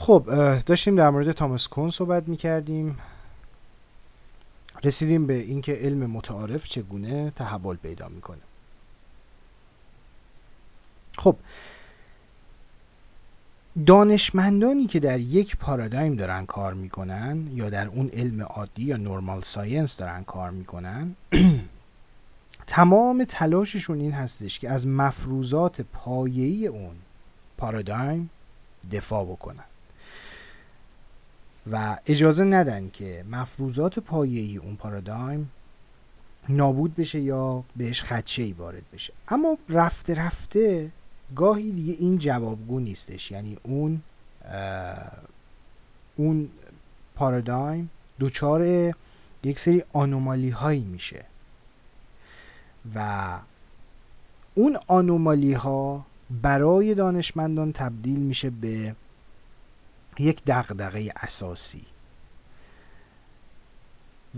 خب داشتیم در مورد تامس کون صحبت می کردیم رسیدیم به اینکه علم متعارف چگونه تحول پیدا می‌کنه. خب دانشمندانی که در یک پارادایم دارن کار می‌کنن یا در اون علم عادی یا نورمال ساینس دارن کار می‌کنن تمام تلاششون این هستش که از مفروضات پایه‌ای اون پارادایم دفاع بکنن. و اجازه ندن که مفروضات پایه‌ای اون پارادایم نابود بشه یا بهش خدشه ای وارد بشه. اما رفته رفته گاهی دیگه این جوابگو نیستش. یعنی اون اون پارادایم دچار یک سری آنومالی هایی میشه. و اون آنومالی ها برای دانشمندان تبدیل میشه به یک دغدغه اساسی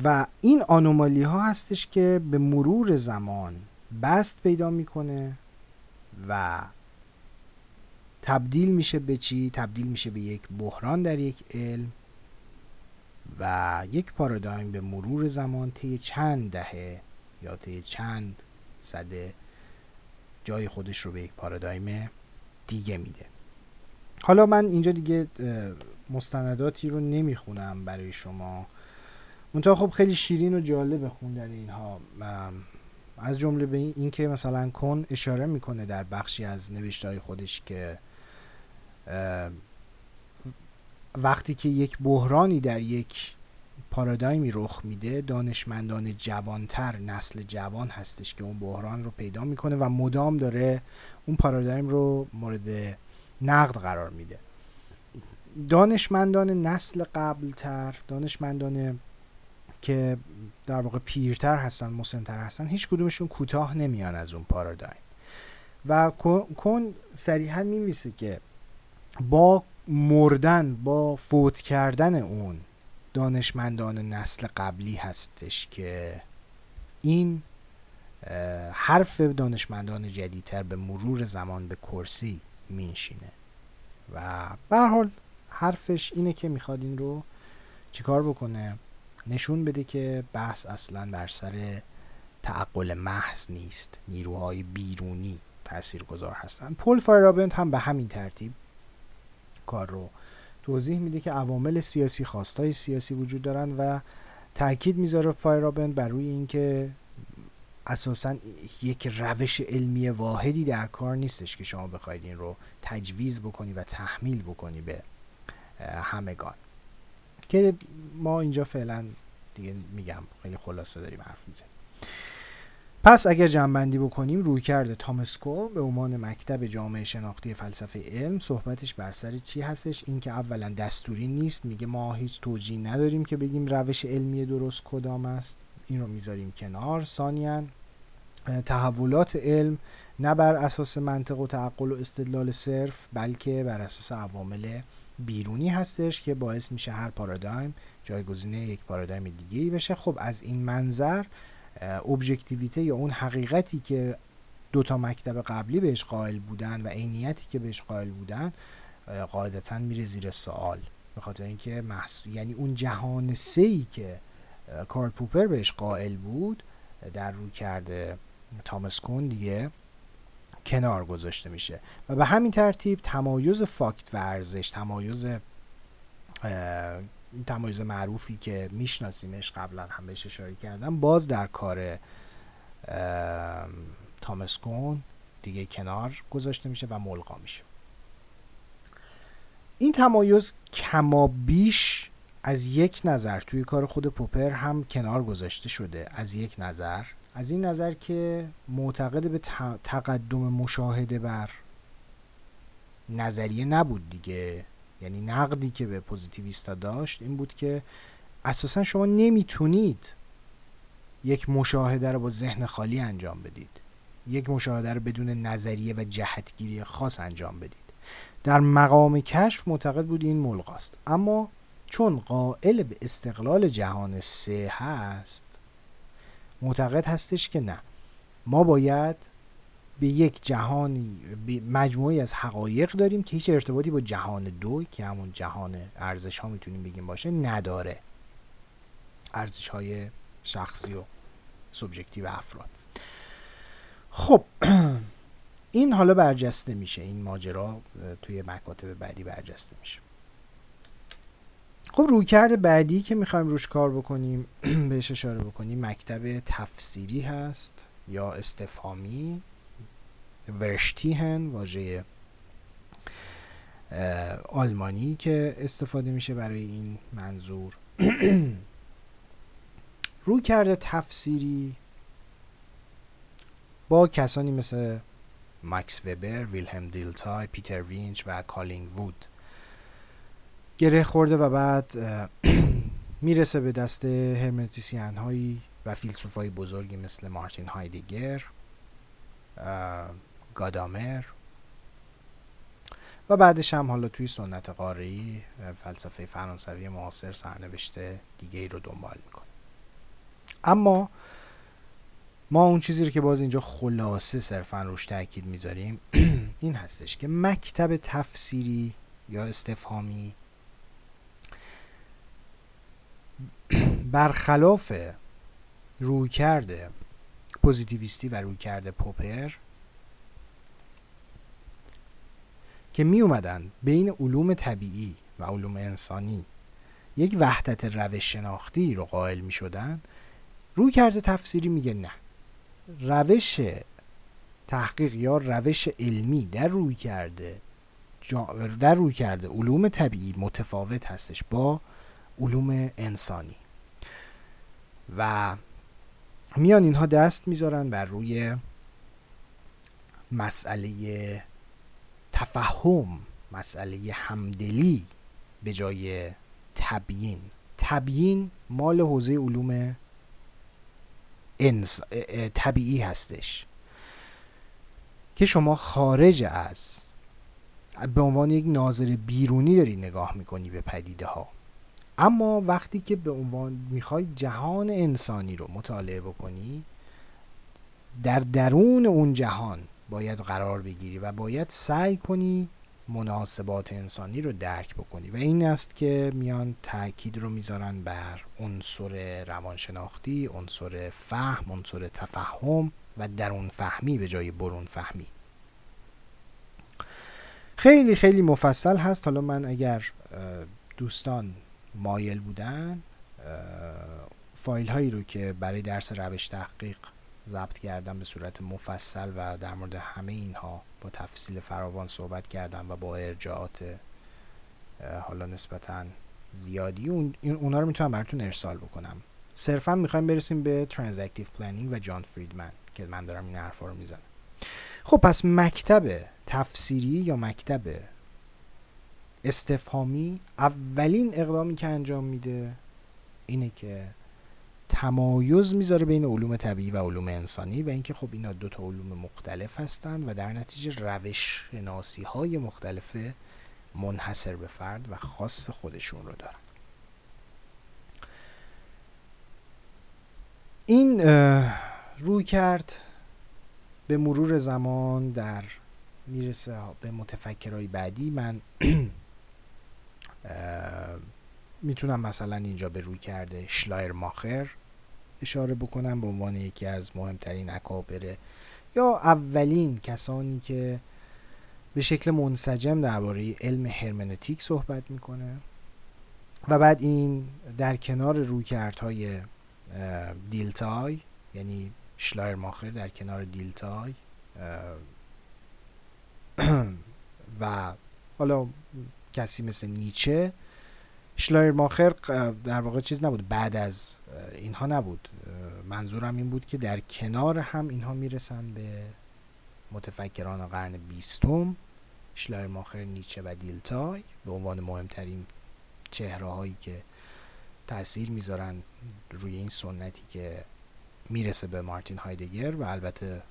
و این آنومالی ها هستش که به مرور زمان بست پیدا می‌کنه و تبدیل میشه به چی؟ تبدیل میشه به یک بحران در یک علم و یک پارادایم به مرور زمان طی چند دهه یا طی چند صده جای خودش رو به یک پارادایم دیگه میده حالا من اینجا دیگه مستنداتی رو نمی‌خونم برای شما. منتها خب خیلی شیرین و جالب خوندن اینها. از جمله به این که مثلا کن اشاره می‌کنه در بخشی از نوشتهای خودش که وقتی که یک بحرانی در یک پارادایمی رخ میده دانشمندان جوانتر نسل جوان هستش که اون بحران رو پیدا می‌کنه و مدام داره اون پارادایم رو مورد نقد قرار میده. دانشمندان نسل قبلتر دانشمندان که در واقع پیرتر هستن مسنتر هستن هیچ کدومشون کوتاه نمیان از اون پارادایم. و کن صریحا میمیسه که با مردن با فوت کردن اون دانشمندان نسل قبلی هستش که این حرف دانشمندان جدیدتر به مرور زمان به کرسی مینشینه. و به حال حرفش اینه که می‌خواد این رو چیکار بکنه؟ نشون بده که بحث اصلا بر سر تعقل محض نیست. نیروهای بیرونی تأثیر گذار هستن. پول فایرابنت هم به همین ترتیب کار رو توضیح میده که عوامل سیاسی خواستای سیاسی وجود دارن و تاکید می‌ذاره فایرابند بر روی اینکه اساسا یک روش علمی واحدی در کار نیستش که شما بخواید این رو تجویز بکنی و تحمیل بکنی به همگان. که ما اینجا فعلا دیگه میگم خیلی خلاصه داریم حرف می‌زنیم. پس اگر جنبندی بکنیم روی کرده تامسکو به عنوان مکتب جامعه شناختی فلسفه علم صحبتش بر سر چی هستش؟ اینکه اولا دستوری نیست میگه ما هیچ توجیه نداریم که بگیم روش علمی درست کدام است. این رو می‌ذاریم کنار. ثانیا تحولات علم نه بر اساس منطق و تعقل و استدلال صرف بلکه بر اساس عوامل بیرونی هستش که باعث میشه هر پارادایم جایگزین یک پارادایم دیگه ای بشه. خب از این منظر ابژکتیویته یا اون حقیقتی که دو تا مکتب قبلی بهش قائل بودن و عینیتی که بهش قائل بودن قاعدتا میره زیر سوال. به خاطر اینکه محس... یعنی اون جهان سی که کارل پوپر بهش قائل بود در رو کرده تامس کون دیگه کنار گذاشته میشه. و به همین ترتیب تمایز فاکت و ارزش تمایز تمایز معروفی که میشناسیمش قبلا هم بهش اشاره کردم باز در کار تامسکون دیگه کنار گذاشته میشه و ملغا میشه. این تمایز کما بیش از یک نظر توی کار خود پوپر هم کنار گذاشته شده. از یک نظر. از این نظر که معتقد به تقدم مشاهده بر نظریه نبود دیگه. یعنی نقدی که به پوزیتیویستا داشت این بود که اساسا شما نمی‌تونید یک مشاهده رو با ذهن خالی انجام بدید. یک مشاهده رو بدون نظریه و جهتگیری خاص انجام بدید. در مقام کشف معتقد بود این ملغاست. اما چون قائل به استقلال جهان سه هست معتقد هستش که نه. ما باید به یک جهانی به مجموعی از حقایق داریم که هیچ ارتباطی با جهان دو که همون جهان ارزش ها می‌تونیم بگیم باشه نداره. ارزش های شخصی و سوبژکتیو افراد. خب این حالا برجسته میشه. این ماجرا توی مکاتب بعدی برجسته میشه. خب رویکرد بعدی که می‌خوایم روش کار بکنیم بهش اشاره بکنیم مکتب تفسیری هست یا استفامی Verstehen واژه آلمانی که استفاده میشه برای این منظور. رویکرد تفسیری با کسانی مثل مکس وبر، ویلهم دیلتای، پیتر وینچ و کالینگوود. گره خورده و بعد می‌رسه به دست hermeneutician هایی و فیلسوف های بزرگی مثل مارتین هایدگر گادامر و بعدش هم حالا توی سنت قاره‌ای فلسفه فرانسوی معاصر سرنوشته دیگه ای رو دنبال می‌کنه. اما ما اون چیزی رو که باز اینجا خلاصه صرفا روش تاکید می‌ذاریم این هستش که مکتب تفسیری یا استفهامی برخلاف روی کرده پوزیتیویستی و روی کرده پوپر که می اومدن بین علوم طبیعی و علوم انسانی یک وحدت روش شناختی رو قائل می شدن روی کرده تفسیری میگه نه. روش تحقیق یا روش علمی در روی کرده در روی کرده علوم طبیعی متفاوت هستش با علوم انسانی. و میان اینها دست می‌ذارن بر روی مسئله تفهم مسئله همدلی به جای تبیین. تبیین مال حوزه علوم انس... طبیعی هستش که شما خارج از به عنوان یک ناظر بیرونی داری نگاه می‌کنی به پدیده ها اما وقتی که به عنوان می‌خوای جهان انسانی رو مطالعه بکنی در درون اون جهان باید قرار بگیری و باید سعی کنی مناسبات انسانی رو درک بکنی و این است که میان تاکید رو می‌ذارن بر عنصر روانشناختی عنصر فهم عنصر تفهم و درون فهمی به جای برون فهمی. خیلی خیلی مفصل هست. حالا من اگر دوستان مایل بودن فایل هایی رو که برای درس روش تحقیق ضبط کردم به صورت مفصل و در مورد همه اینها با تفصیل فراوان صحبت کردم و با ارجاعات حالا نسبتا زیادی. اون اونا رو می‌تونم براتون ارسال بکنم. صرفا می‌خوایم برسیم به transactive planning و جان فریدمن که من دارم این حرفا رو می‌زنم. خب پس مکتب تفسیری یا مکتب استفهامی اولین اقدامی که انجام میده اینه که تمایز می‌ذاره بین علوم طبیعی و علوم انسانی و اینکه خب اینا دو تا علوم مختلف هستند و در نتیجه روش شناسی های مختلف منحصر به فرد و خاص خودشون رو دارن. این روی کرد به مرور زمان در می‌رسه به متفکرهای بعدی. من می‌تونم مثلا اینجا به روی کرده شلایر ماخر اشاره بکنم به عنوان یکی از مهمترین اکابره یا اولین کسانی که به شکل منسجم درباره علم هرمنوتیک صحبت می‌کنه. و بعد این در کنار رویکردهای دیلتای یعنی شلایر ماخر در کنار دیلتای و حالا کسی مثل نیچه. شلایر ماخر در واقع چیز نبود بعد از اینها نبود. منظورم این بود که در کنار هم اینها می‌رسن به متفکران قرن بیستم شلایر ماخر نیچه و دیلتای به عنوان مهمترین چهره هایی که تاثیر می‌ذارن روی این سنتی که می‌رسه به مارتین هایدگر و البته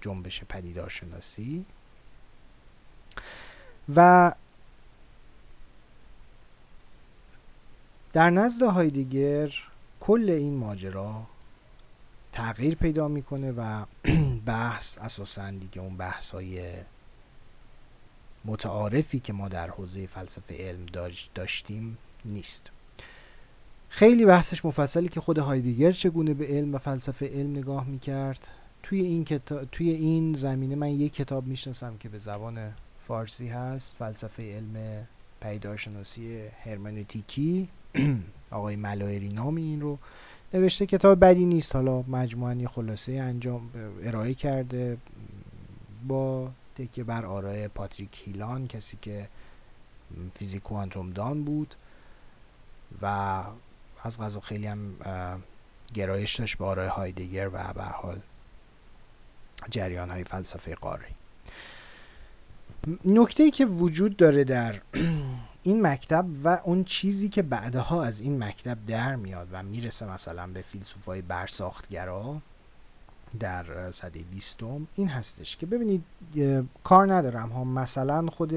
جنبش پدیدارشناسی. و در نزد هایدگر کل این ماجرا تغییر پیدا می‌کنه و بحث اساسا دیگه اون بحث های متعارفی که ما در حوزه فلسفه علم داشتیم نیست. خیلی بحثش مفصلی که خود هایدگر چگونه به علم و فلسفه علم نگاه می‌کرد. توی این توی این زمینه من یک کتاب می‌شناسم که به زبان فارسی هست فلسفه علم پیدارشناسی هرمنوتیکی. آقای ملایری نامی این رو نوشته کتاب بدی نیست. حالا مجموعا خلاصه انجام ارائه کرده با تکیه بر آرای پاتریک هیلان کسی که فیزیک کوانتوم دان بود و از غذا خیلی هم گرایش داشت به آرای هایدگر و به حال جریان های فلسفه قاره نکته ای که وجود داره در این مکتب و اون چیزی که بعدها از این مکتب در میاد و می‌رسه مثلا به فیلسوفای برساختگرا در صده بیستم این هستش که ببینید کار ندارم. ها مثلا خود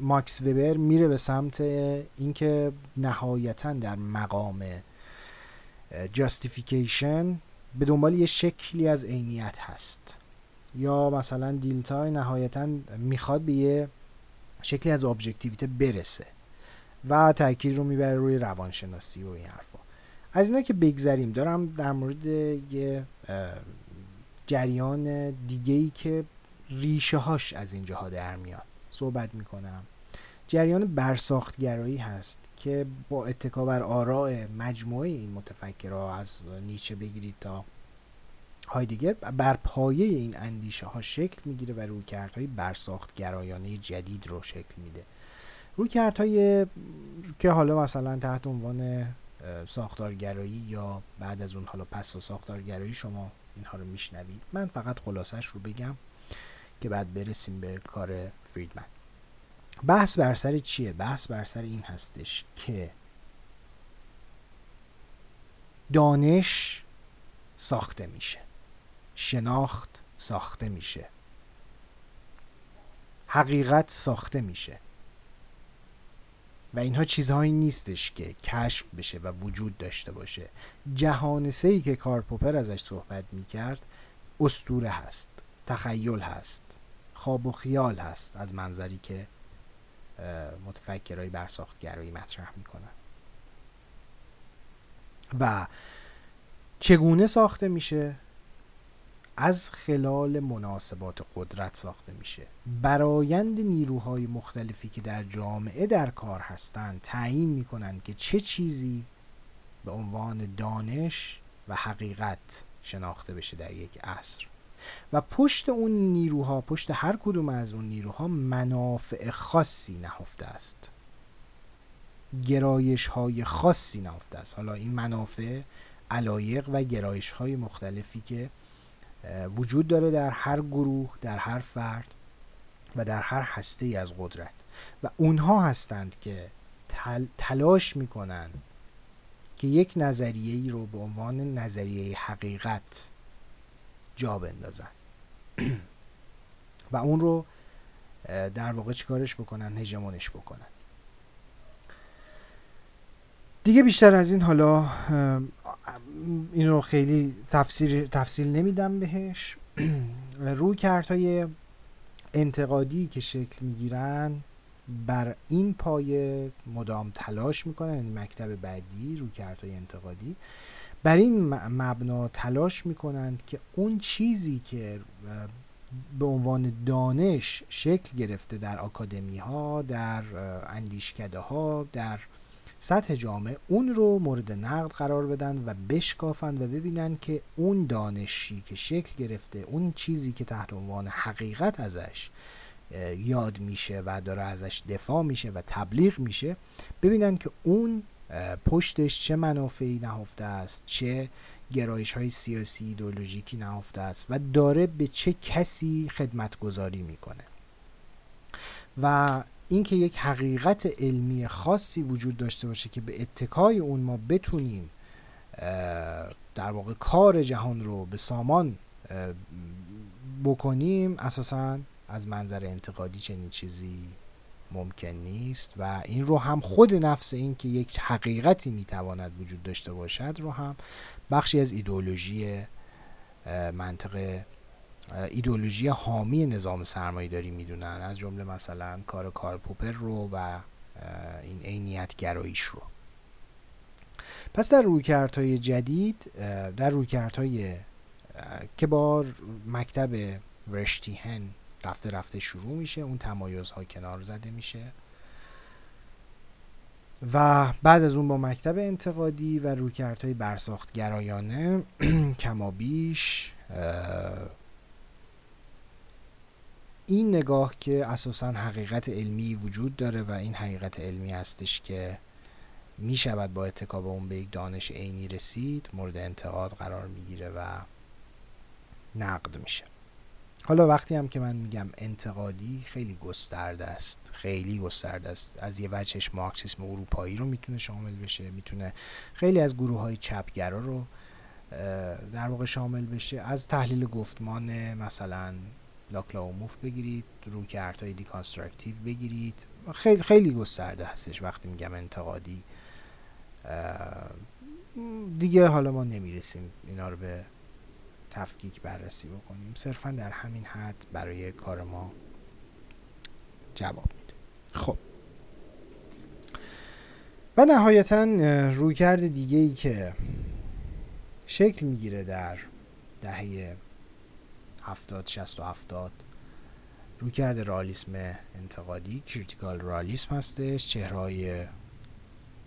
ماکس وبر میره به سمت اینکه نهایتا در مقام جاستیفیکیشن به دنبال یه شکلی از عینیت هست. یا مثلا دیلتای نهایتا می‌خواد به یه شکلی از ابجکتیویته برسه و تاکید رو می‌بره روی روانشناسی و این حرفا. از اینا که بگذریم دارم در مورد یه جریان دیگه ای که ریشه هاش از اینجاها در میاد صحبت می‌کنم. جریان برساختگرایی هست که با اتکا بر آراء مجموعه این متفکرها از نیچه بگیرید تا هایدگر بر پایه این اندیشه ها شکل می‌گیره و رویکردهای برساخت گرایانه جدید رو شکل میده. رویکردهای که حالا مثلا تحت عنوان ساختارگرایی یا بعد از اون حالا پس و ساختارگرایی شما اینها رو میشنوید. من فقط خلاصش رو بگم که بعد برسیم به کار فریدمن. بحث بر سر چیه؟ بحث بر سر این هستش که دانش ساخته میشه. شناخت ساخته میشه. حقیقت ساخته میشه. و اینها چیزهایی نیستش که کشف بشه و وجود داشته باشه. جهان ای که کارپوپر ازش صحبت می‌کرد استوره هست تخیل هست خواب و خیال هست از منظری که متفکرهای برساختگرایی مطرح می‌کنن. و چگونه ساخته میشه؟ از خلال مناسبات قدرت ساخته میشه. برایند نیروهای مختلفی که در جامعه در کار هستند تعیین می‌کنند که چه چیزی به عنوان دانش و حقیقت شناخته بشه در یک عصر. و پشت اون نیروها پشت هر کدوم از اون نیروها منافع خاصی نهفته است. گرایش های خاصی نهفته است. حالا این منافع علایق و گرایش های مختلفی که وجود داره در هر گروه در هر فرد و در هر هسته ای از قدرت. و اونها هستند که تلاش می‌کنن که یک نظریه ای رو به عنوان نظریه حقیقت جا بندازن. و اون رو در واقع چیکارش بکنن؟ هژمونش بکنن. دیگه بیشتر از این حالا این رو خیلی تفسیر تفصیل نمیدم بهش. روی های انتقادی که شکل می‌گیرن بر این پایه مدام تلاش می‌کنن یعنی مکتب بعدی روی های انتقادی بر این مبنا تلاش می‌کنند که اون چیزی که به عنوان دانش شکل گرفته در آکادمی ها در اندیشکده ها در سطح جامعه اون رو مورد نقد قرار بدن و بشکافن و ببینن که اون دانشی که شکل گرفته اون چیزی که تحت عنوان حقیقت ازش یاد میشه و داره ازش دفاع میشه و تبلیغ میشه ببینن که اون پشتش چه منافعی نهفته است چه گرایش های سیاسی ایدولوژیکی نهفته است و داره به چه کسی خدمتگذاری می‌کنه. و اینکه یک حقیقت علمی خاصی وجود داشته باشه که به اتکای اون ما بتونیم در واقع کار جهان رو به سامان بکنیم اساسا از منظر انتقادی چنین چیزی ممکن نیست و این رو هم خود نفس این که یک حقیقتی می‌تواند وجود داشته باشد رو هم بخشی از ایدئولوژی منطق ایدولوژی حامی نظام سرمایه داری می‌دونن از جمله مثلا کار کار پوپر رو و این عینیت گراییش رو. پس در رویکردهای جدید در رویکردهای که با مکتب ورشتیهن رفته رفته شروع میشه اون تمایزها کنار زده میشه. و بعد از اون با مکتب انتقادی و رویکردهای برساخت گرایانه کمابیش این نگاه که اساسا حقیقت علمی وجود داره و این حقیقت علمی هستش که می شود با اتکاب اون به یک دانش عینی رسید مورد انتقاد قرار می‌گیره و نقد میشه. حالا وقتی هم که من میگم انتقادی خیلی گسترده است خیلی گسترده است. از یه وجهش مارکسیسم اروپایی رو می‌تونه شامل بشه می‌تونه خیلی از گروه های چپگرا رو در واقع شامل بشه. از تحلیل گفتمان مثلا لاکلائو موف بگیرید رویکردهای deconstructive بگیرید. خیلی خیلی گسترده هستش وقتی میگم انتقادی. دیگه حالا ما نمی‌رسیم اینا رو به تفکیک بررسی بکنیم. صرفا در همین حد برای کار ما جواب میده. خب. و نهایتا رویکرد دیگه ای که شکل می‌گیره در دهه هفتاد شست و هفتاد. رویکرد رالیسم انتقادی کریتیکال رالیسم هستش چهرهای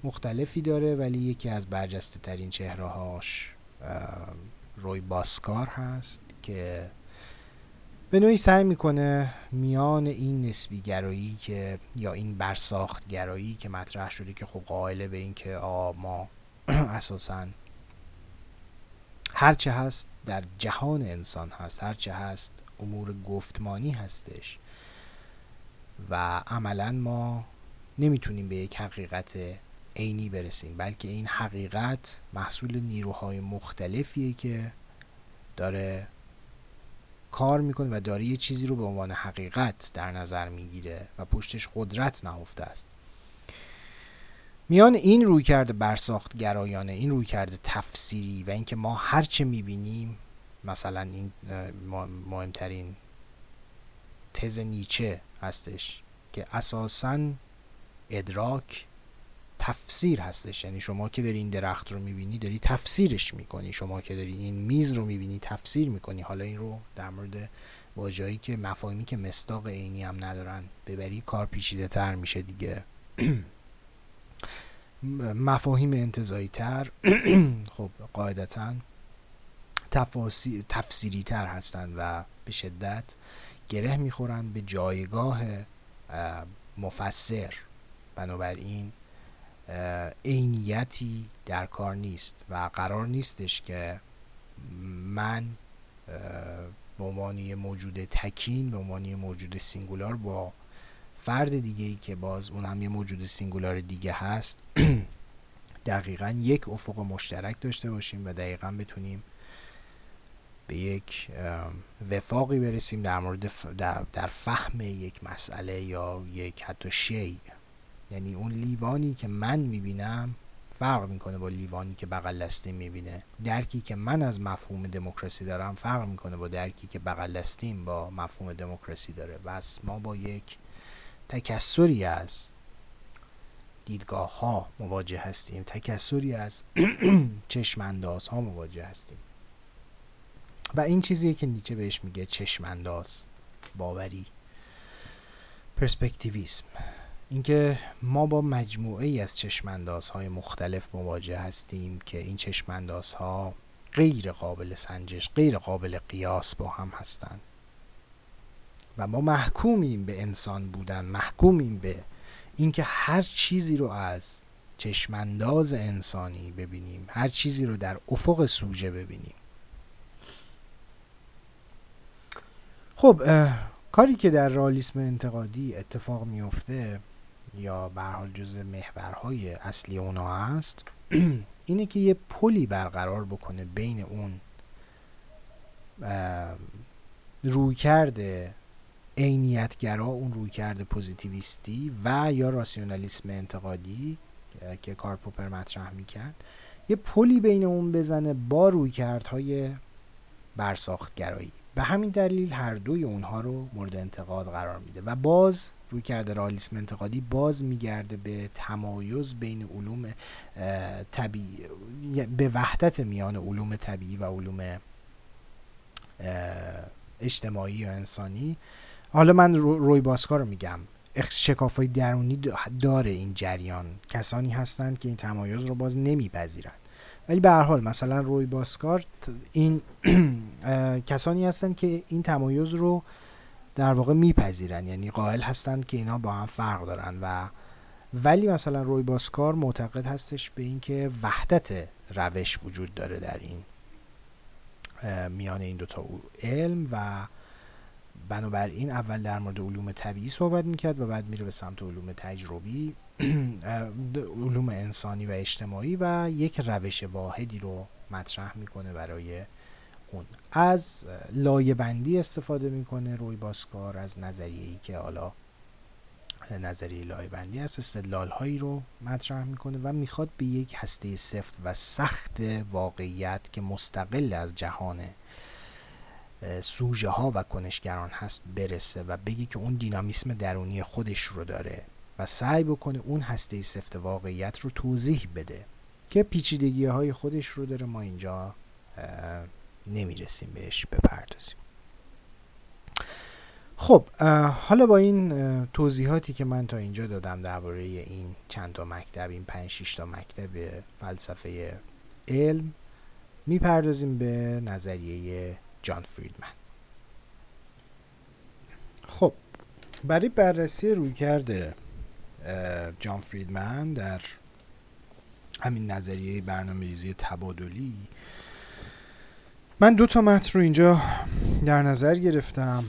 مختلفی داره ولی یکی از برجسته ترین چهره هاش روی باسکار هست که به نوعی سعی می‌کنه میان این نسبی گرایی که یا این برساخت گرایی که مطرح شده که خب قائله به این که آ ما اساسا هرچه هست در جهان انسان هست هرچه هست امور گفتمانی هستش و عملا ما نمی‌تونیم به یک حقیقت عینی برسیم بلکه این حقیقت محصول نیروهای مختلفیه که داره کار می‌کنه و داره یه چیزی رو به عنوان حقیقت در نظر می‌گیره و پشتش قدرت نهفته است. میان این روی کرده برساخت گرایانه این روی کرده تفسیری و اینکه ما هرچه می‌بینیم مثلا این مهمترین تز نیچه هستش که اساسا ادراک تفسیر هستش. یعنی شما که داری این درخت رو می‌بینی داری تفسیرش می‌کنی. شما که داری این میز رو می‌بینی تفسیر می‌کنی. حالا این رو در مورد واجهایی که مفاهیمی که مستاق عینی هم ندارن ببری کار پیچیده تر میشه دیگه. مفاهیم انتظایی تر خب قاعدتا تفسیری تر هستند و به شدت گره می‌خورن به جایگاه مفسر. بنابراین عینیتی در کار نیست و قرار نیستش که من به عنوان موجود تکین به عنوان موجود singular با فرد دیگه ای که باز اون هم یه موجود singular دیگه هست دقیقا یک افق مشترک داشته باشیم و دقیقا بتونیم به یک وفاقی برسیم در مورد در فهم یک مسئله یا یک حتی شی. یعنی اون لیوانی که من می‌بینم فرق می‌کنه با لیوانی که بغل دستی می‌بینه. درکی که من از مفهوم دموکراسی دارم فرق می‌کنه با درکی که بغل دستیم با مفهوم دموکراسی داره. بس ما با یک تکسری از دیدگاه ها مواجه هستیم. تکسری از چشمانداز ها مواجه هستیم. و این چیزیه که نیچه بهش میگه چشمانداز باوری پرسپکتیویسم. اینکه ما با مجموعه ای از چشماندازهای مختلف مواجه هستیم که این چشماندازها غیر قابل سنجش غیر قابل قیاس با هم هستند. و ما محکومیم به انسان بودن محکومیم به اینکه هر چیزی رو از چشمانداز انسانی ببینیم هر چیزی رو در افق سوژه ببینیم. خب کاری که در رئالیسم انتقادی اتفاق میفته یا به حال جزء محورهای اصلی اونا هست اینه که یه پلی برقرار بکنه بین اون رویکرد عینیتگرا اون رویکرد پوزیتیویستی و یا راسیونالیسم انتقادی که کار پوپر مطرح می‌کرد یه پلی بین اون بزنه با رویکردهای برساختگرایی. به همین دلیل هر دوی اونها رو مورد انتقاد قرار میده و باز روی کرده رالیسم انتقادی باز میگرده به تمایز بین علوم طبیعی به وحدت میان علوم طبیعی و علوم اجتماعی یا انسانی حالا من روی باسکار رو میگم. شکاف درونی داره این جریان. کسانی هستند که این تمایز رو باز نمیپذیرند. ولی به هر حال مثلا روی باسکار این کسانی هستند که این تمایز رو در واقع میپذیرن یعنی قائل هستند که اینا با هم فرق دارن و ولی مثلا روی باسکار معتقد هستش به اینکه وحدت روش وجود داره در این میان این دوتا علم و بنابراین اول در مورد علوم طبیعی صحبت می‌کرد و بعد میره به سمت علوم تجربی علوم انسانی و اجتماعی و یک روش واحدی رو مطرح می‌کنه برای اون. از لایه بندی استفاده می‌کنه روی باسکار از نظریه ای که حالا نظریه لایه بندی است استدلال هایی رو مطرح می‌کنه و می‌خواد به یک هسته سفت و سخت واقعیت که مستقل از جهان سوژه ها و کنشگران هست برسه و بگه که اون دینامیسم درونی خودش رو داره و سعی بکنه اون هسته سفت واقعیت رو توضیح بده که پیچیدگی های خودش رو داره. ما اینجا نمی‌رسیم بهش بپردازیم. خب حالا با این توضیحاتی که من تا اینجا دادم درباره این چند تا مکتب این پنج شش تا مکتب فلسفه علم می‌پردازیم به نظریه جان فریدمن. خب برای بررسی روی کرده جان فریدمن در همین نظریه برنامه ریزی تبادلی من دو تا متن رو اینجا در نظر گرفتم.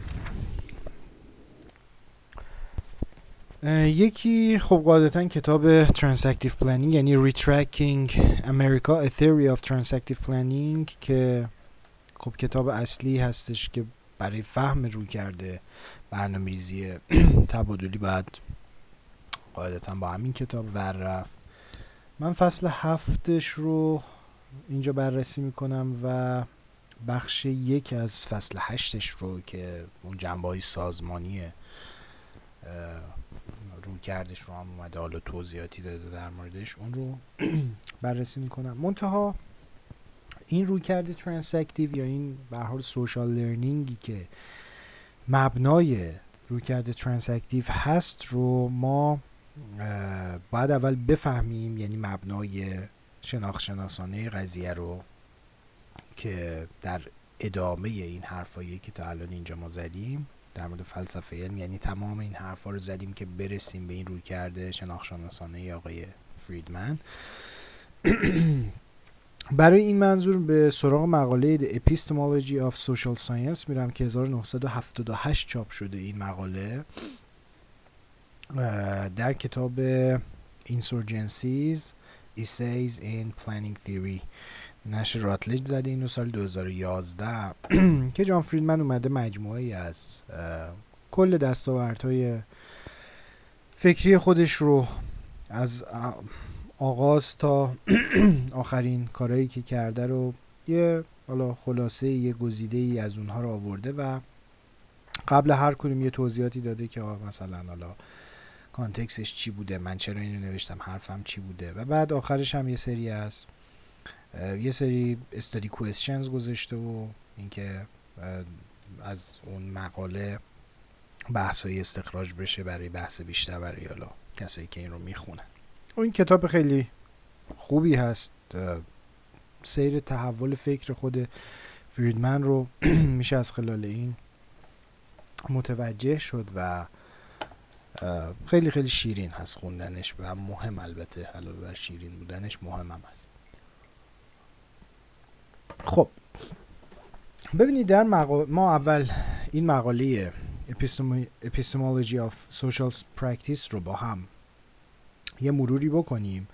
یکی خب قاعدتا کتاب Transactive Planning یعنی Retracking America A Theory of Transactive Planning که خب کتاب اصلی هستش که برای فهم رو کرده برنامه ریزی تبادلی باید قاعدتا با همین کتاب ور رفت. من فصل هفتش رو اینجا بررسی می‌کنم و بخش یک از فصل هشتش رو که اون جنبه های سازمانی رویکردش رو هم اومده حالا توضیحاتی داده در موردش اون رو بررسی می‌کنم. منتها این رویکرد transactive یا این به حال social learning ی که مبنای روی کرده ترانسکتیو هست رو ما باید اول بفهمیم یعنی مبنای شناخت شناسانه قضیه رو که در ادامه این حرفایی که تا الان اینجا ما زدیم در مورد فلسفه علم یعنی تمام این حرفا رو زدیم که برسیم به این روی کرده شناخت شناسانه آقای فریدمن. برای این منظور به سراغ مقاله The Epistemology of Social Science میرم که 1978 چاپ شده این مقاله. در کتاب Insurgencies Essays in Planning Theory. نشر راتلج زده اینو سال 2011 که جان فریدمن اومده مجموعه ای از کل دستاوردهای فکری خودش رو از آغاز تا آخرین کارهایی که کرده رو یه حالا خلاصه یه گزیده ای از اونها رو آورده و قبل هر کدوم یه توضیحاتی داده که مثلا حالا کانتکسش چی بوده من چرا اینو نوشتم حرفم چی بوده و بعد آخرش هم یه سری از یه سری استادی کوئسشنز گذاشته و اینکه از اون مقاله بحث های استخراج بشه برای بحث بیشتر برای حالا کسایی که این رو می‌خونن. این کتاب خیلی خوبی هست. سیر تحول فکر خود فریدمن رو میشه از خلال این متوجه شد و خیلی خیلی شیرین هست خوندنش و مهم البته علاوه بر شیرین بودنش مهم هم هست. خب ببینید در ما اول این مقاله Epistemology of Social Practice رو با هم یه مروری بکنیم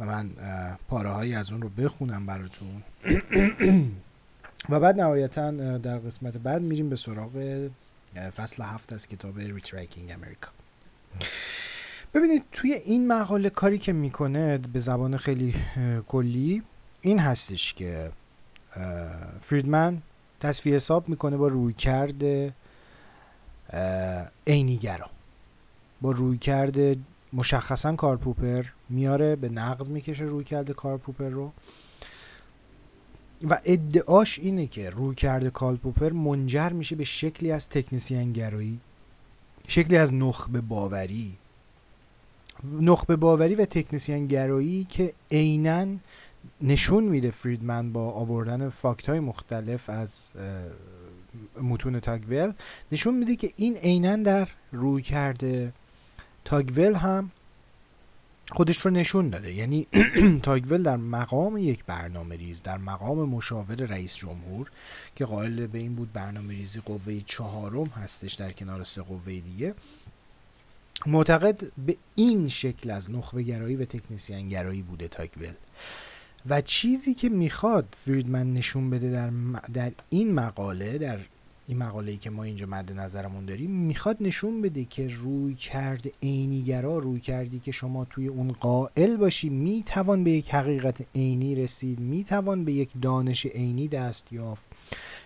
و من پاره هایی از اون رو بخونم براتون. و بعد نهایتا در قسمت بعد میریم به سراغ فصل هفت از کتاب Retracking America ببینید توی این مقاله کاری که می‌کنه به زبان خیلی کلی این هستش که فریدمن تصفیه حساب می‌کنه با رویکرد عینیت‌گرا با روی کرده مشخصا کارپوپر میاره به نقد می‌کشه روی کرده کارپوپر رو. و ادعاش اینه که روی کرده کارپوپر منجر میشه به شکلی از تکنیسیان گرایی شکلی از نخبه باوری. نخبه باوری و تکنیسیان گرایی که عینا نشون میده فریدمن با آوردن فاکت های مختلف از متون تاگول نشون میده که این عینا در روی کرده تاگول هم خودش رو نشون داده. یعنی تاگول در مقام یک برنامه ریز در مقام مشاور رئیس جمهور که قائل به این بود برنامه ریزی قوه چهارم هستش در کنار سه قوه دیگه معتقد به این شکل از نخبه گرایی و تکنیسیان گرایی بوده تاگول و چیزی که می‌خواد فریدمن نشون بده در, در این مقاله در این مقاله ای که ما اینجا مد نظرمون داریم می‌خواد نشون بده که روی کرد عینیگرا روی کردی که شما توی اون قائل باشی می‌توان به یک حقیقت عینی رسید می‌توان به یک دانش عینی دست یافت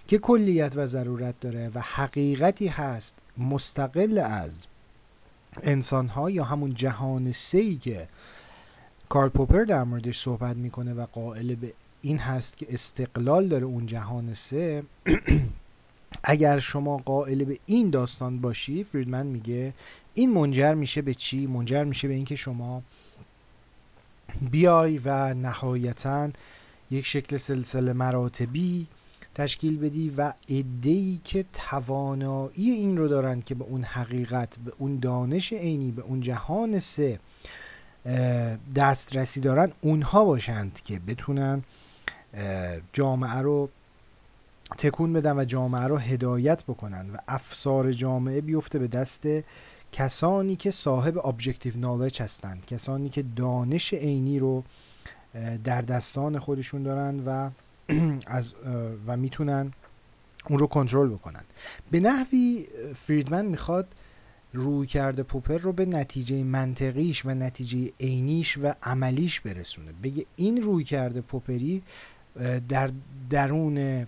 که کلیت و ضرورت داره و حقیقتی هست مستقل از انسان ها یا همون جهان سی که کارل پوپر در موردش صحبت می‌کنه و قائل به این هست که استقلال داره اون جهان سه اگر شما قائل به این داستان باشی فریدمن میگه این منجر میشه به چی؟ منجر میشه به اینکه شما بیای و نهایتا یک شکل سلسله مراتبی تشکیل بدی و ادهی که توانایی این رو دارند که به اون حقیقت به اون دانش عینی به اون جهان سه دسترسی دارن اونها باشند که بتونن جامعه رو تکون بدن و جامعه رو هدایت بکنن و افسار جامعه بیفته به دست کسانی که صاحب ابجکتیو نالج هستند کسانی که دانش عینی رو در دستان خودشون دارن و از و می‌تونن اون رو کنترل بکنن. به نحوی فریدمن می‌خواد روی کرده پوپر رو به نتیجه منطقیش و نتیجه عینیش و عملیش برسونه. بگه این روی کرده پوپری در درون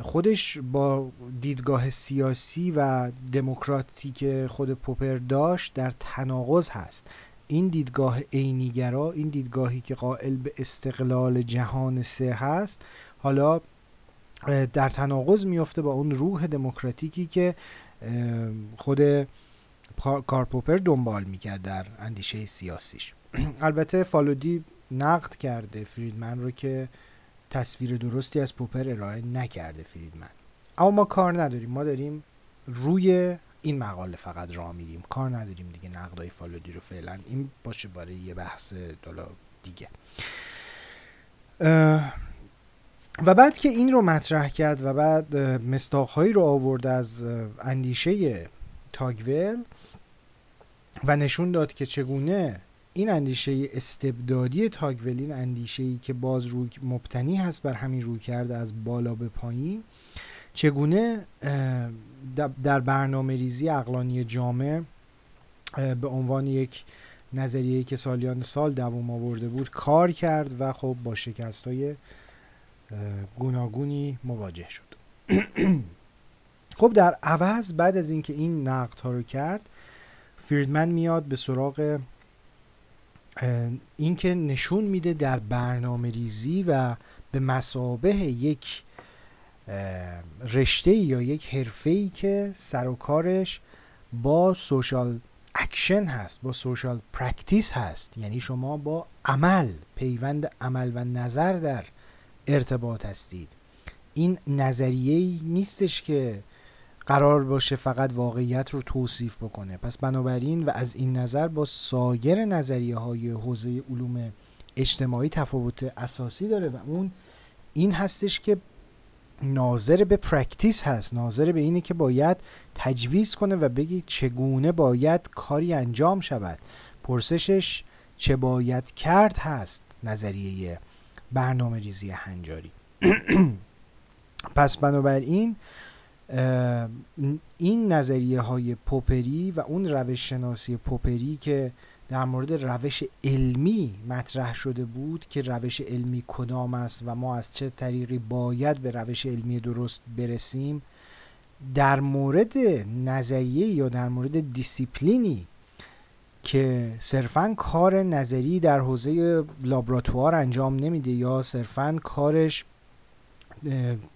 خودش با دیدگاه سیاسی و دموکراتیک خود پوپر داشت در تناقض هست. این دیدگاه عینیگرا این دیدگاهی که قائل به استقلال جهان سه هست حالا در تناقض میفته با اون روح دموکراتیکی که خود کارپوپر دنبال می‌کرد در اندیشه سیاسیش. البته فالودی نقد کرده فریدمن رو که تصویر درستی از پوپر ارائه نکرده فریدمن. اما ما کار نداریم. ما داریم روی این مقاله فقط راه میریم. کار نداریم دیگه نقدای فالودی رو فعلا. این باشه برای یه بحث دالا دیگه. و بعد که این رو مطرح کرد و بعد مستاخهایی رو آورد از اندیشه تاگول و نشون داد که چگونه این اندیشه استبدادی تاگول این اندیشه ای که باز روی مبتنی هست بر همین روی کرده از بالا به پایین چگونه در برنامه ریزی اقلانی جامعه به عنوان یک نظریه که سالیان سال دوام آورده بود کار کرد و خب با شکست های گوناگونی مواجه شد. خب در عوض بعد از اینکه این نقد ها رو کرد فریدمن میاد به سراغ اینکه نشون میده در برنامه ریزی و به مثابه یک رشته یا یک حرفه ای که سر و کارش با social action هست با social practice هست. یعنی شما با عمل پیوند عمل و نظر در ارتباط هستید. این نظریه نیستش که قرار باشه فقط واقعیت رو توصیف بکنه. پس بنابراین و از این نظر با سایر نظریه های حوزه علوم اجتماعی تفاوت اساسی داره و اون این هستش که ناظر به practice هست ناظر به اینه که باید تجویز کنه و بگی چگونه باید کاری انجام شود. پرسشش چه باید کرد هست نظریه برنامه ریزی هنجاری. پس بنابراین این نظریه های پوپری و اون روش شناسی پوپری که در مورد روش علمی مطرح شده بود که روش علمی کدام است و ما از چه طریقی باید به روش علمی درست برسیم در مورد نظریه یا در مورد دیسیپلینی که صرفا کار نظری در حوزه لابراتوار انجام نمیده یا صرفا کارش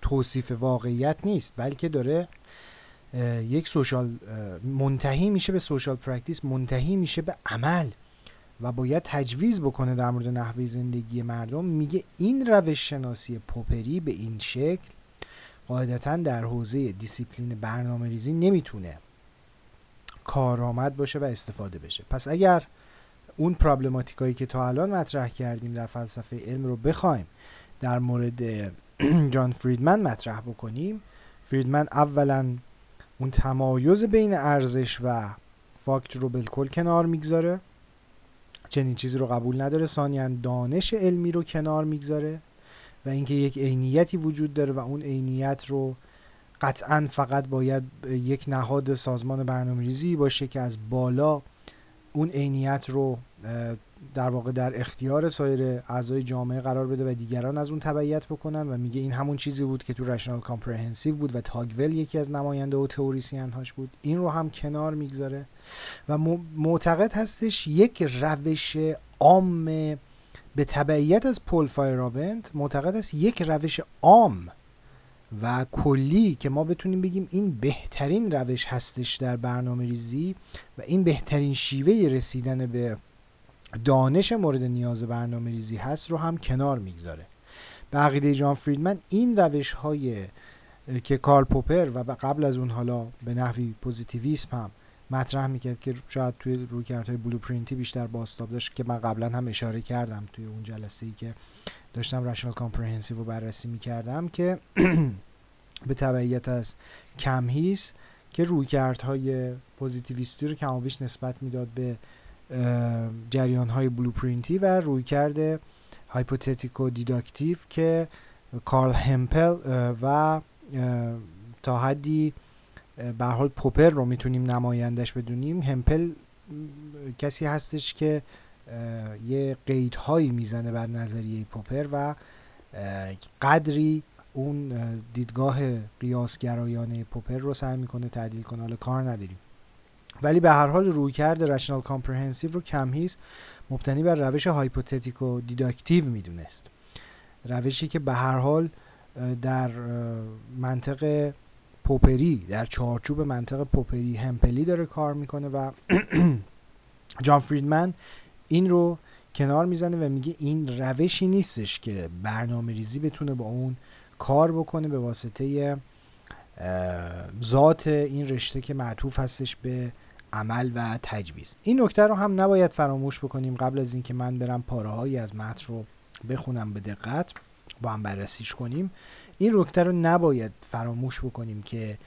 توصیف واقعیت نیست بلکه داره یک social منتهی میشه به social practice منتهی میشه به عمل و باید تجویز بکنه در مورد نحوه زندگی مردم. میگه این روش شناسی پوپری به این شکل قاعدتا در حوزه دیسیپلین برنامه ریزی نمی‌تونه کارآمد باشه و استفاده بشه. پس اگر اون problematic هایی که تا الان مطرح کردیم در فلسفه علم رو بخوایم در مورد جان فریدمن مطرح بکنیم. فریدمن اولا اون تمایز بین ارزش و fact رو بالکل کنار می‌گذاره. چنین چیزی رو قبول نداره. ثانیا دانش علمی رو کنار می‌گذاره و اینکه یک عینیتی وجود داره و اون عینیت رو قطعا فقط باید یک نهاد سازمان برنامه باشه که از بالا اون عینیت رو در واقع در اختیار سایر اعضای جامعه قرار بده و دیگران از اون تبعیت بکنن و میگه این همون چیزی بود که تو rational comprehensive بود و تاگول یکی از نماینده و تئوریسین هاش بود. این رو هم کنار می‌گذاره و معتقد هستش یک روش عام به تبعیت از پول فایرابند معتقد است یک روش عام و کلی که ما بتونیم بگیم این بهترین روش هستش در برنامه ریزی و این بهترین شیوه رسیدن به دانش مورد نیاز برنامه ریزی هست رو هم کنار می‌گذاره. به عقیده جان فریدمن این روش های که کارل پوپر و قبل از اون حالا به نحوی پوزیتیویسم هم مطرح می‌کرد که شاید توی رویکردهای blueprint ی بیشتر بازتاب داشت که من قبلا هم اشاره کردم توی اون جلسه ای که داشتم rational comprehensive رو بررسی می‌کردم که به تبعیت از کمهیس که رویکردهای پوزیتیویستی رو کم و بیش نسبت می‌داد به جریان های blueprint ی و رویکرد hypothetico deductive که کارل همپل و تا حدی به حال پوپر رو می‌تونیم نماینده‌ش بدونیم. همپل کسی هستش که یه قیدهایی می‌زنه بر نظریه پوپر و قدری اون دیدگاه قیاسگرایانه پوپر رو سعی می‌کنه تعدیل کنه. حالا کار نداریم. ولی به هر حال رویکرد rational comprehensive رو کمهیز مبتنی بر روش hypothetico deductive می‌دونست. روشی که به هر حال در منطق پوپری در چارچوب منطق پوپری همپلی داره کار می‌کنه و جان فریدمن این رو کنار می‌زنه و میگه این روشی نیستش که برنامه ریزی بتونه با اون کار بکنه به واسطه ذات این رشته که معطوف هستش به عمل و تجویز. این نکته رو هم نباید فراموش بکنیم قبل از اینکه من برم پاره از متن رو بخونم به دقت با هم بررسیش کنیم. این نکته رو نباید فراموش بکنیم که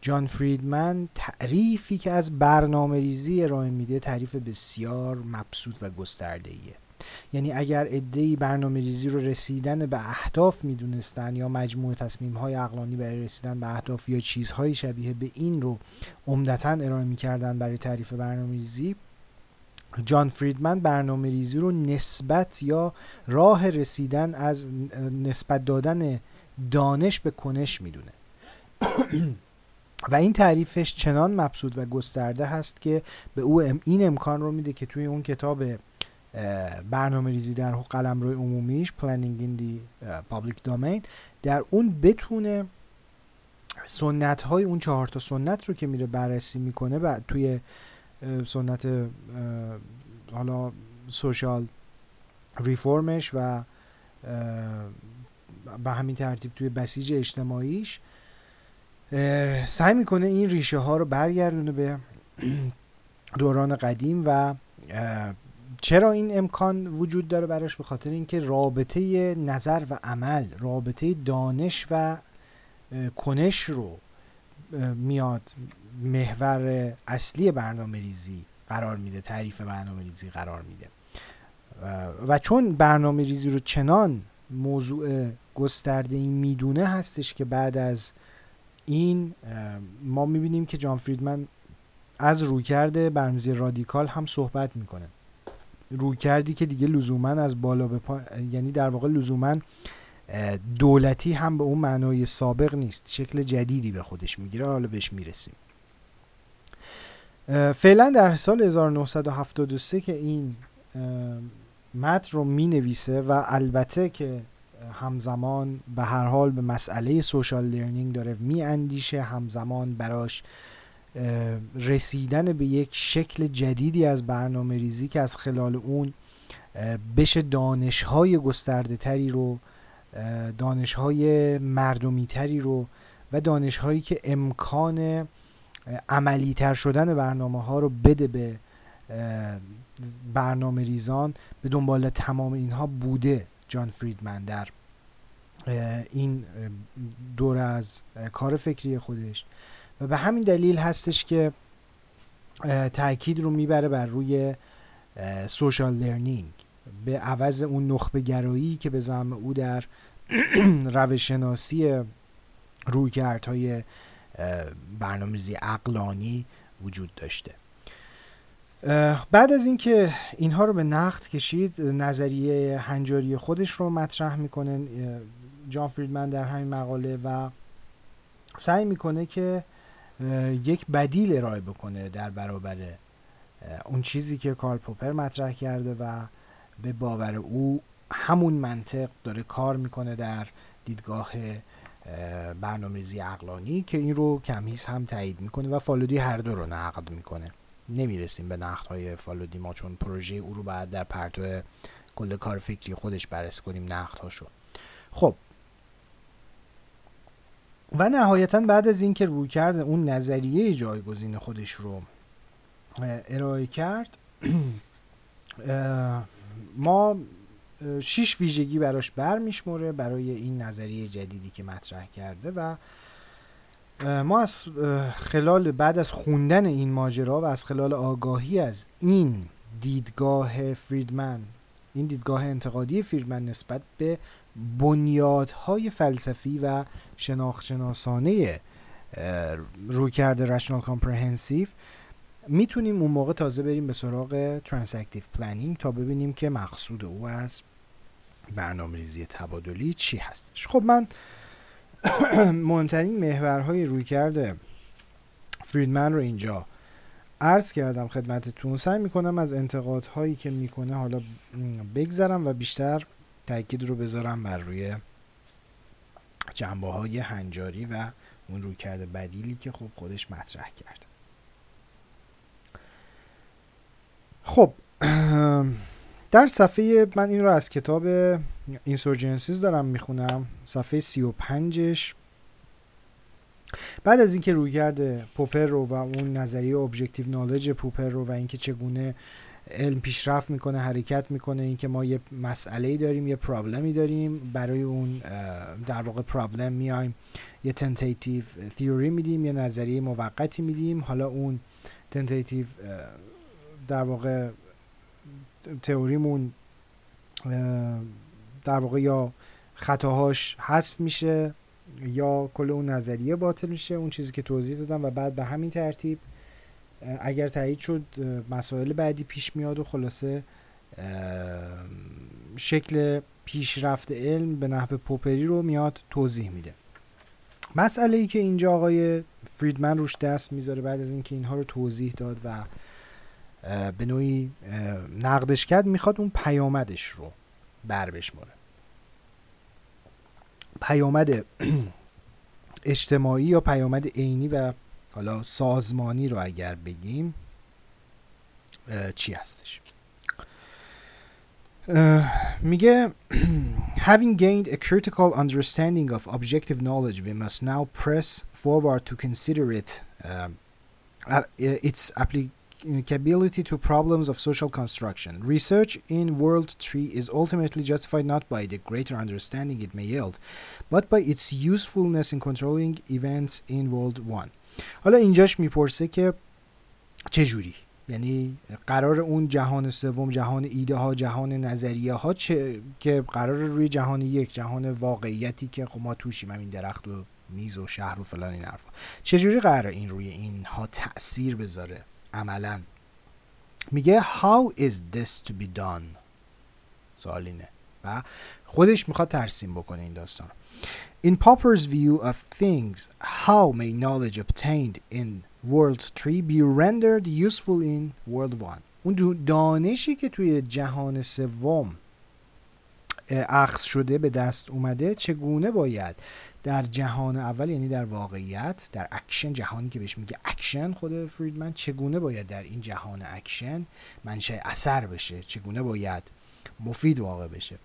جان فریدمن تعریفی که از برنامه ریزی ارائه میده تعریف بسیار مبسوط و گسترده ایه یعنی اگر عدهای برنامه ریزی رو رسیدن به اهداف می‌دونستن یا مجموعه تصمیم های اقلانی برای رسیدن به اهداف یا چیزهای شبیه به این رو عمدتا ارائه می‌کردن برای تعریف برنامه ریزی جان فریدمن برنامه ریزی رو نسبت یا راه رسیدن از نسبت دادن دانش به کنش می‌دونه. و این تعریفش چنان مبسوط و گسترده هست که به او این امکان رو میده که توی اون کتاب برنامه ریزی در قلم روی عمومیش Planning in the Public Domain در اون بتونه سنت های اون چهار تا سنت رو که میره بررسی می‌کنه و توی سنت حالا سوشال ریفورمش و به همین ترتیب توی بسیج اجتماعیش سعی می‌کنه این ریشه ها رو برگردونه به دوران قدیم و چرا این امکان وجود داره براش؟ به خاطر اینکه رابطه نظر و عمل رابطه دانش و کنش رو میاد محور اصلی برنامه ریزی قرار میده تعریف برنامه ریزی قرار میده. و چون برنامه ریزی رو چنان موضوع گسترده این می‌دونه هستش که بعد از این ما می‌بینیم که جان فریدمن از رویکرد برنامه‌ریزی رادیکال هم صحبت می‌کنه. رویکردی که دیگه لزوما از بالا به پا... یعنی در واقع لزوما دولتی هم به اون معنای سابق نیست. شکل جدیدی به خودش می‌گیره. حالا بهش می‌رسیم. فعلا در سال 1973 که این متن رو می نویسه و البته که همزمان به هر حال به مسئله سوشال لرنینگ داره می اندیشه همزمان براش رسیدن به یک شکل جدیدی از برنامه ریزی که از خلال اون بشه دانش های گسترده تری رو دانش های مردمی تری رو و دانش هایی که امکان عملی تر شدن برنامه ها رو بده به برنامه ریزان به دنبال تمام اینها بوده جان فریدمن در این دور از کار فکری خودش. و به همین دلیل هستش که تاکید رو می‌بره بر روی سوشال لرنینگ به عوض اون نخبه گرایی که به زعم او در روشناسی رویکردهای برنامه‌ریزی اقلانی وجود داشته. بعد از اینکه اینها رو به نقد کشید نظریه هنجاری خودش رو مطرح می‌کنه جان فریدمن در همین مقاله و سعی می‌کنه که یک بدیل ارائه بکنه در برابر اون چیزی که کارل پوپر مطرح کرده و به باور او همون منطق داره کار می‌کنه در دیدگاه برنامه‌ریزی عقلانی که این رو کمیز هم تایید می‌کنه و فالودی هر دو رو نقد می‌کنه. نمی‌رسیم به نقد های فالودی ما چون پروژه او رو بعد در پرتو کل کار فکری خودش بررسی کنیم نقد هاشو خب و نهایتا بعد از اینکه روی کرد اون نظریه جایگزین خودش رو ارائه کرد ما شش ویژگی براش برمیشموره برای این نظریه جدیدی که مطرح کرده و ما از خلال بعد از خوندن این ماجرا و از خلال آگاهی از این دیدگاه فریدمن این دیدگاه انتقادی فریدمن نسبت به بنیادهای فلسفی و شناخت شناسانه رویکرد rational comprehensive می‌تونیم اون موقع تازه بریم به سراغ transactive planning تا ببینیم که مقصود او از برنامه ریزی تبادلی چی هستش. خب من مهمترین محورهای رویکرد فریدمن رو اینجا عرض کردم خدمتتون. سعی می‌کنم از انتقادهایی که می‌کنه حالا بگذرم و بیشتر تاکید رو بذارم بر روی جنبه های هنجاری و اون روی کرده بدیلی که خب خودش مطرح کرد. خب در صفحه من این رو از کتاب اینسورجنسیز دارم می‌خونم صفحه 35ش بعد از اینکه رویکرد پوپر رو و اون نظریه objective knowledge پوپر رو و اینکه چگونه علم پیشرفت می‌کنه حرکت می‌کنه. اینکه ما یه مسئله داریم یه problem ی داریم. برای اون در واقع problem میایم یه tentative theory میدیم یه نظریه موقتی میدیم. حالا اون tentative در واقع theory مون در واقع یا خطاهاش حذف میشه یا کل اون نظریه باطل میشه. اون چیزی که توضیح دادم و بعد به همین ترتیب اگر تایید شد مسائل بعدی پیش میاد و خلاصه شکل پیشرفت علم به نحو پوپری رو میاد توضیح میده. مسئله ای که اینجا آقای فریدمن روش دست می‌ذاره بعد از اینکه اینها رو توضیح داد و به نوعی نقدش کرد می‌خواد اون پیامدش رو بر بشماره. پیامد اجتماعی یا پیامد عینی و حالا سازمانی رو اگر بگیم چی هستش میگه having gained a critical understanding of objective knowledge we must now press forward to consider it uh, its applicability to problems of social construction research in world 3 is ultimately justified not by the greater understanding it may yield but by its usefulness in controlling events in world 1 حالا اینجاش می‌پرسه که چه جوری یعنی قرار اون جهان سوم جهان ایده ها جهان نظریه ها چه که قرار روی جهان یک جهان واقعیتی که خب ما توشیم همین درخت و میز و شهر و فلان این حرفا. چجوری قراره این روی اینها تاثیر بذاره عملا؟ میگه how is this to be done سوال اینه. و خودش می‌خواد ترسیم بکنه این داستان In Popper's view of things, how may knowledge obtained in World 3 be rendered useful in World 1 اون دانشی که توی جهان سوم اخذ شده به دست اومده چگونه باید در جهان اول یعنی در واقعیت در اکشن جهانی که بهش میگه اکشن خود فریدمن چگونه باید در این جهان اکشن منشأ اثر بشه؟ چگونه باید مفید واقع بشه؟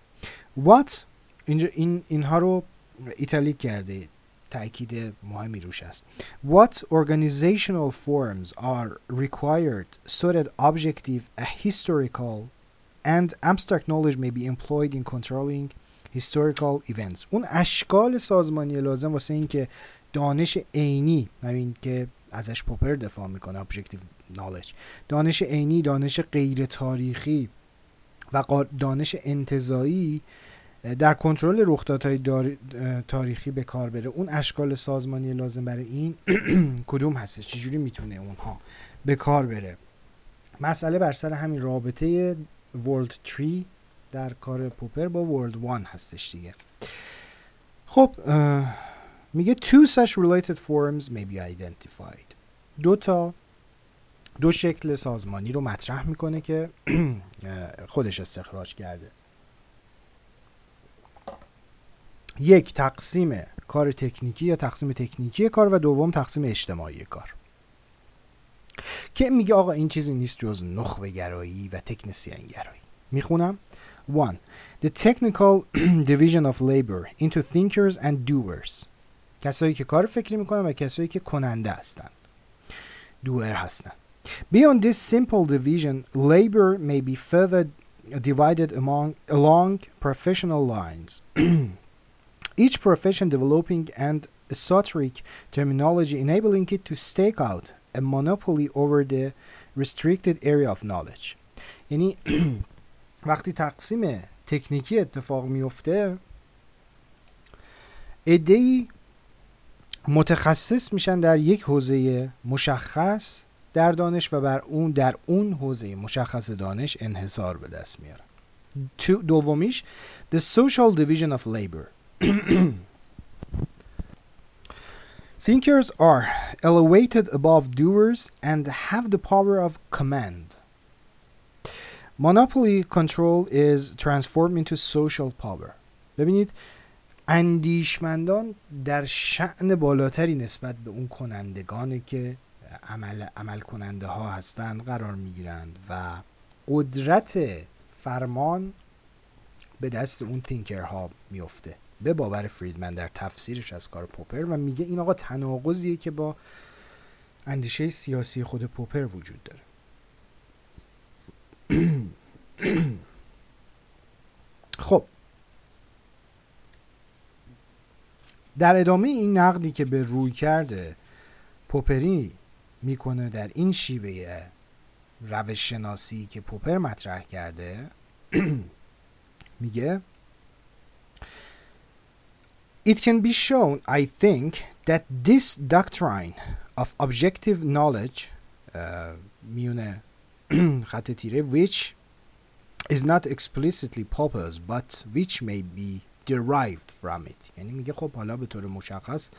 What اینجا این اینها رو italic کرده تاکید مهمی روش است what organizational forms are required so that objective ahistorical and abstract knowledge may be employed in controlling historical events اون اشکال سازمانی لازم واسه اینکه دانش عینی همین که ازش پوپر دفاع می‌کنه objective knowledge دانش عینی دانش غیر تاریخی و دانش انتظایی در کنترل رخدادهای تاریخی به کار بره. اون اشکال سازمانی لازم برای این کدوم هستش؟ چجوری می‌تونه اونها به کار بره؟ مسئله بر سر همین رابطه ورلد 3 در کار پوپر با ورلد 1 هستش دیگه. خب میگه two such related forms may be identified. دو تا دو شکل سازمانی رو مطرح می‌کنه که خودش استخراج کرده. یک تقسیم کار تکنیکی یا تقسیم تکنیکی کار و دوم تقسیم اجتماعی کار. که میگه آقا این چیزی نیست جز نخبه گرایی و تکنسیان گرایی می‌خونم. 1. The technical division of labor into thinkers and doers. کسایی که کار فکری می‌کنن و کسایی که کننده هستن. دوئر هستن. Beyond this simple division, labor may be further divided among along professional lines. Each profession developing and esoteric terminology enabling it to stake out a monopoly over the restricted area of knowledge. یعنی وقتی تقسیم تکنیکی اتفاق میفته ادهی متخصص میشن در یک حوزه مشخص در دانش و بر اون در اون حوزه مشخص دانش انحصار به دست میارن دومیش the social division of labor Thinkers are elevated above doers and have the power of command. Monopoly control is transformed into social power. ببینید اندیشمندان در شعن بالاتری نسبت به اون کنندگانی که عمل, عمل کننده ها هستند قرار می گیرند و قدرت فرمان به دست اون تینکر ها میفته به باور فریدمن در تفسیرش از کار پوپر و میگه این آقا تناقضیه که با اندیشه سیاسی خود پوپر وجود داره. خب. در ادامه این نقدی که به روی کرده پوپری می‌کنه در این شیوه روش شناسی که پوپر مطرح کرده میگه It can be shown, I think, that this doctrine of objective knowledge میونه خط تیره which is not explicitly Popper's but which may be derived from it یعنی میگه خب حالا به طور مشخص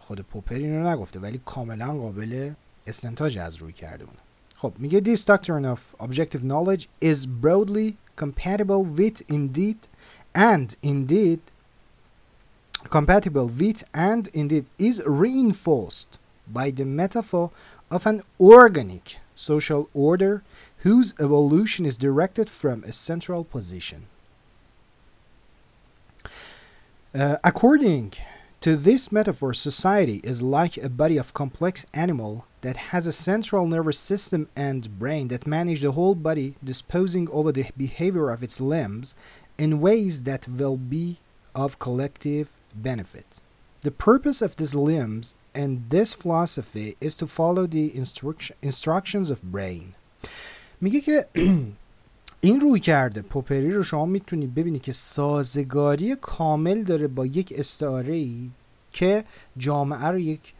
خود پوپر این رو نگفته ولی کاملا قابل استنتاج از روی کرده اونه خب میگه this doctrine of objective knowledge is broadly compatible with indeed and indeed compatible with and indeed is reinforced by the metaphor of an organic social order whose evolution is directed from a central position. Uh, according to this metaphor, society is like a body of complex animal that has a central nervous system and brain that manage the whole body, disposing over the behavior of its limbs in ways that will be of collective benefit. The purpose of these limbs and this philosophy is to follow the instruction, instructions of brain. میگه که این روی کرده پوپری رو شما می‌تونید ببینید که سازگاری کامل داره با یک استعاره ای که جامعه رو یک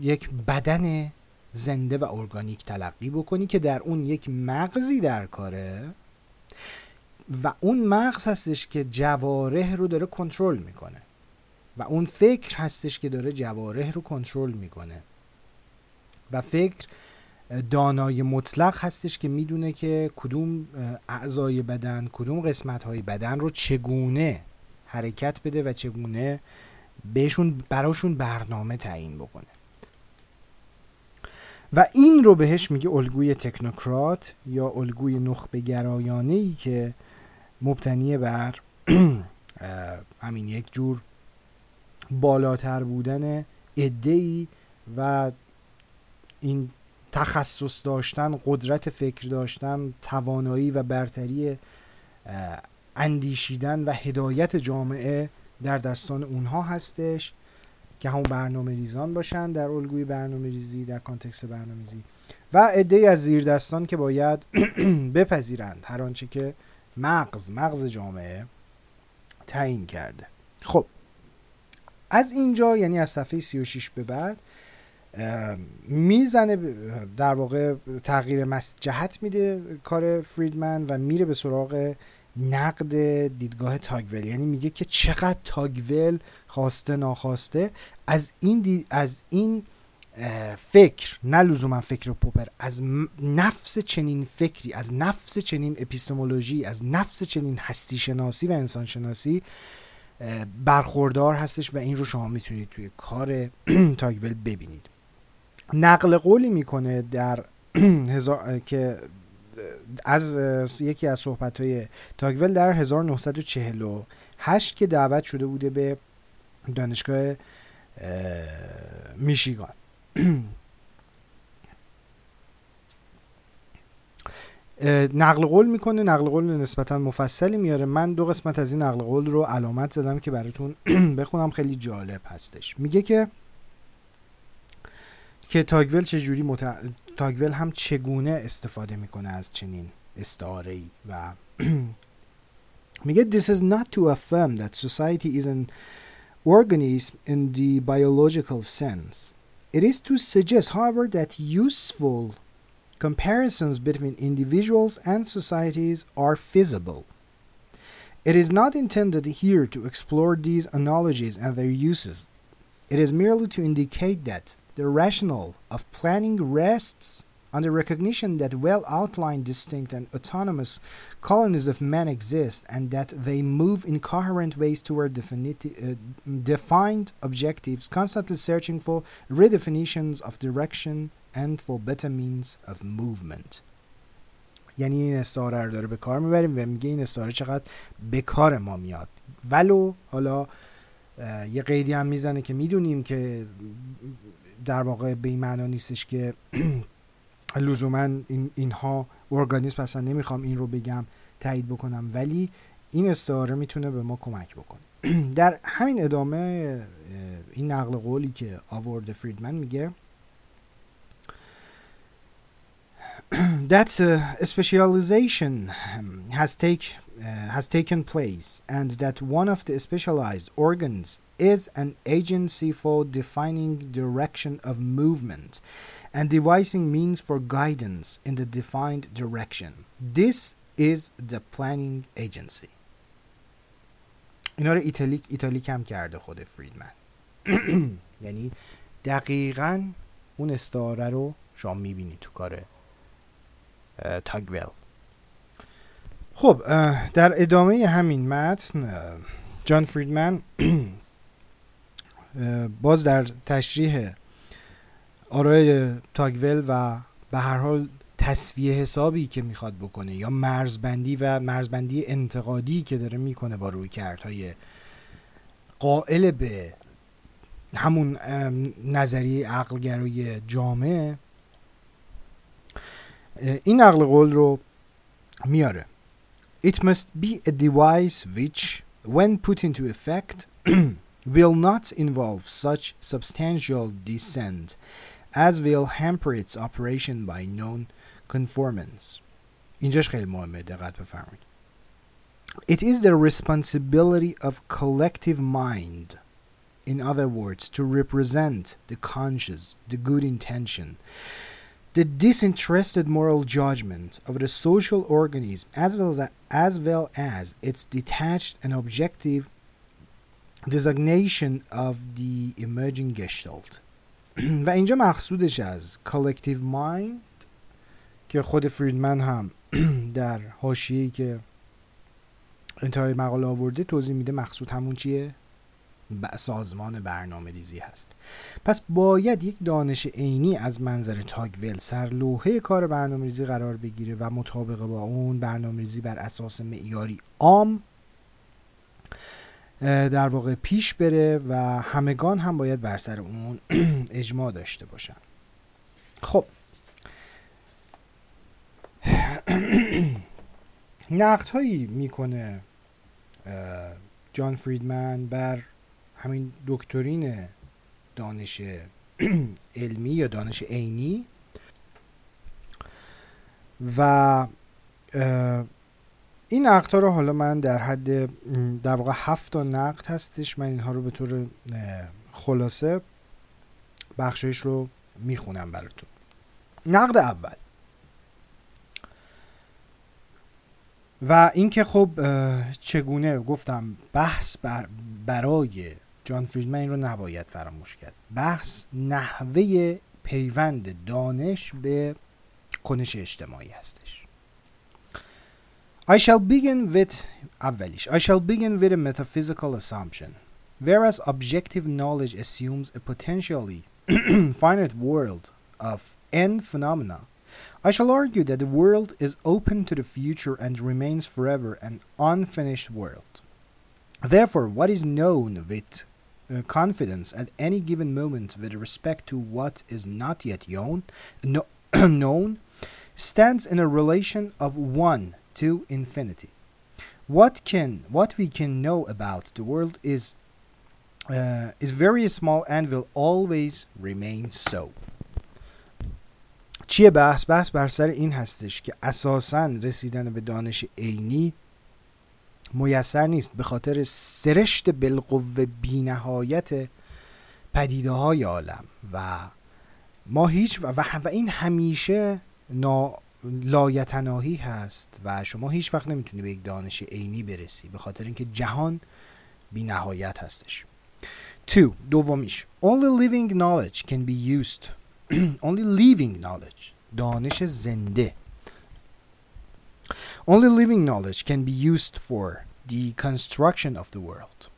یک بدن زنده و ارگانیک تلقی بکنی که در اون یک مغزی در کاره و اون مغز هستش که جواره رو داره کنترل می‌کنه. و اون فکر هستش که داره جواره رو کنترل می‌کنه. و فکر دانای مطلق هستش که می‌دونه که کدوم اعضای بدن کدوم قسمت های بدن رو چگونه حرکت بده و چگونه بهشون براشون برنامه تعیین بکنه. و این رو بهش میگه الگوی تکنوکرات یا الگوی نخبه گرایانه ای که مبتنی بر همین یک جور بالاتر بودن ادهی و این تخصص داشتن قدرت فکر داشتن توانایی و برتری اندیشیدن و هدایت جامعه در دستان اونها هستش که همون برنامه ریزان باشن در الگوی برنامه ریزی در کانتکس برنامه ریزی. و عده از زیر دستان که باید بپذیرند هر آنچه که مغز مغز جامعه تعیین کرده. خب از اینجا یعنی از صفحه 36 به بعد می‌زنه در واقع تغییر جهت میده کار فریدمن و میره به سراغ نقد دیدگاه تاگول یعنی میگه که چقدر تاگول خواسته ناخواسته از این از این فکر نه لزوما فکر پوپر از نفس چنین فکری از نفس چنین اپیستمولوژی از نفس چنین هستی شناسی و انسان شناسی برخوردار هستش و این رو شما می‌تونید توی کار تاگول ببینید نقل قولی می‌کنه در. که از یکی از صحبت های تاگول در 1948 که دعوت شده بوده به دانشگاه میشیگان نقل قول می‌کنه نقل قول نسبتا مفصلی میاره. من دو قسمت از این نقل قول رو علامت زدم که براتون بخونم. خیلی جالب هستش. میگه که که تاگول چجوری مت... تاگول هم چگونه استفاده می‌کنه از چنین استعاره ای و میگه this is not to affirm that society is an organism in the biological sense. It is to suggest however that useful comparisons between individuals and societies are feasible. It is not intended here to explore these analogies and their uses. It is merely to indicate that the rationale of planning rests on the recognition that well outlined, distinct, and autonomous colonies of men exist and that they move in coherent ways toward uh, defined objectives, constantly searching for redefinitions of direction and for better means of movement. یعنی این استعاره رو داره به کار میبریم و میگه این استعاره چقدر به کار ما میاد ولو حالا یه قیدی هم میزنه که میدونیم که در واقع به این معنا نیستش که لزوما این اینها ارگانیسم اصلا نمی‌خوام این رو بگم تایید بکنم. ولی این استعاره می‌تونه به ما کمک بکنه. در همین ادامه این نقل قولی که آورد فریدمن میگه that uh, specialization has take has taken place and that one of the specialized organs is an agency for defining direction of movement. And devising means for guidance in the defined direction. This is the planning agency. اینا رو ایتالیک ایتالیک هم کرده خود فریدمن یعنی دقیقا اون استعاره رو شما می‌بینید تو کار تاگویل خب در ادامه همین متن جان فریدمن باز در تشریح آرای تاگول و به هر حال تصویه حسابی که می‌خواد بکنه یا مرزبندی و مرزبندی انتقادی که داره می‌کنه با روی کردهای قائل به همون نظریه عقلگرای جامعه این نقل قول رو میاره. It must be a device which when put into effect will not involve such substantial descent. as will hamper its operation by known conformance. اینجاش خیلی مهمه دقت بفرمایید. It is the responsibility of collective mind In other words, to represent the conscious, the good intention, the disinterested moral judgment of the social organism as well as, as well as its detached and objective designation of the emerging gestalt و اینجا مقصودش از collective mind که خود فریدمن هم در حاشیه‌ای که انتهای مقاله آورده توضیح میده مقصود همون چیه؟ سازمان برنامه ریزی هست. پس باید یک دانش عینی از منظر تاگول سر لوحه کار برنامه ریزی قرار بگیره و مطابق با اون برنامه ریزی بر اساس معیاری عام در واقع پیش بره و همگان هم باید بر سر اون اجماع داشته باشن. خب. نقد هایی می‌کنه جان فریدمن بر همین دکترین دانش علمی یا دانش عینی و این نقد رو حالا من در حد در واقع هفت تا نقد هستش من اینها رو به طور خلاصه بخشش رو می‌خونم براتون. نقد اول. و اینکه خب چگونه گفتم بحث بر برای جان فریدمن این رو نباید فراموش کرد. بحث نحوه پیوند دانش به کنش اجتماعی هستش I shall begin with avelish. I shall begin with a metaphysical assumption. Whereas objective knowledge assumes a potentially finite world of n phenomena, I shall argue that the world is open to the future and remains forever an unfinished world. Therefore, what is known with uh, confidence at any given moment with respect to what is not yet known, no known stands in a relation of 1 to infinity. What can what we can know about the world is uh, is very small and will always remain so. چیه بحث بحث بر سر این هستش که اساسا رسیدن به دانش عینی میسر نیست به خاطر سرشت بالقوه بینهایت پدیده های عالم و ما هیچ و, و این همیشه نا لایتناهی هست و شما هیچ وقت نمی‌تونی به یک دانش عینی برسی به خاطر اینکه جهان بی نهایت هستش. 2. دومیش. Only living knowledge can be used. Only living knowledge دانش زنده. Only living knowledge can be used for the construction of the world.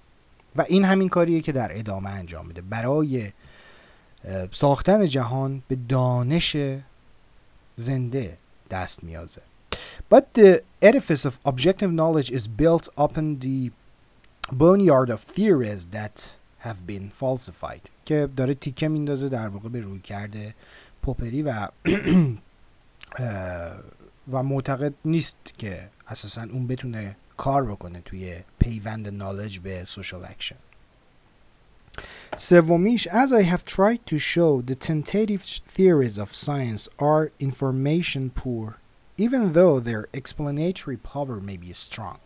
و این همین کاریه که در ادامه انجام میده. برای ساختن جهان به دانش زنده. دست می‌یازه. But the edifice of objective knowledge is built upon the boneyard of theories that have been falsified. که داره تیکه میندازه در واقع به رویکرد پوپری و و معتقد نیست که اساسا اون بتونه کار بکنه توی پیوند knowledge به social action سومیش as I have tried to show the tentative theories of science are information poor even though their explanatory power may be strong.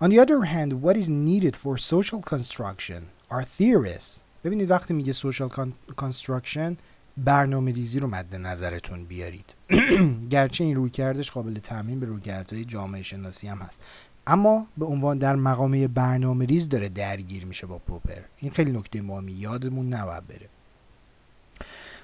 On the other hand, what is needed for social construction are theories. ببینید وقتی میگه social construction برنامه ریزی رو مد نظرتون بیارید گرچه این روی کردش قابل تعمین به رویکردهای جامعه شناسی هم هست اما به عنوان در مقامه برنامه ریز داره درگیر میشه با پوپر این خیلی نکته مهمی یادمون نباید بره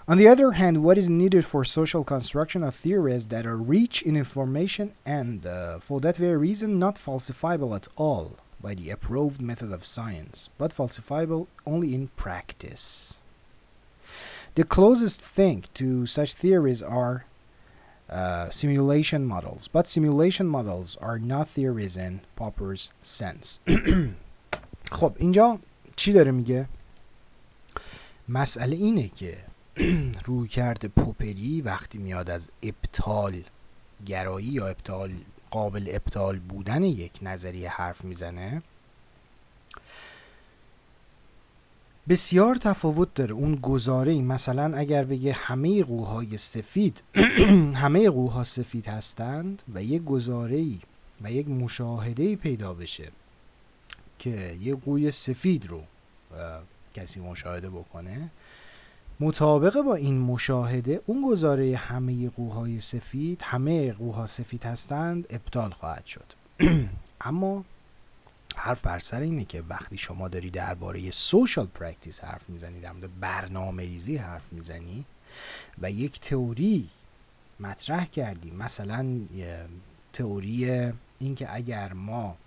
On the other hand, what is needed for social construction are theories that are rich in information and, uh, for that very reason, not falsifiable at all by the approved method of science, but falsifiable only in practice. The closest thing to such theories are uh, simulation models, but simulation models are not theories in Popper's sense. خب اینجا چی داره میگه؟ مسئله اینه که روی کرده پوپری وقتی میاد از ابطال گرایی یا ابطال قابل ابطال بودن یک نظریه حرف می‌زنه بسیار تفاوت داره. اون گزاره ای مثلا اگر بگه همه قوهای سفید همه قوها سفید هستند و یک گزاره ای و یک مشاهده ای پیدا بشه که یه قوی سفید رو کسی مشاهده بکنه مطابق با این مشاهده اون گزاره همه قوهای سفید همه قوها سفید هستند ابطال خواهد شد. اما حرف بر سر اینه که وقتی شما داری درباره social practice حرف می‌زنی در مورد برنامه ریزی حرف می‌زنی و یک تئوری مطرح کردی مثلا تئوری اینکه اگر ما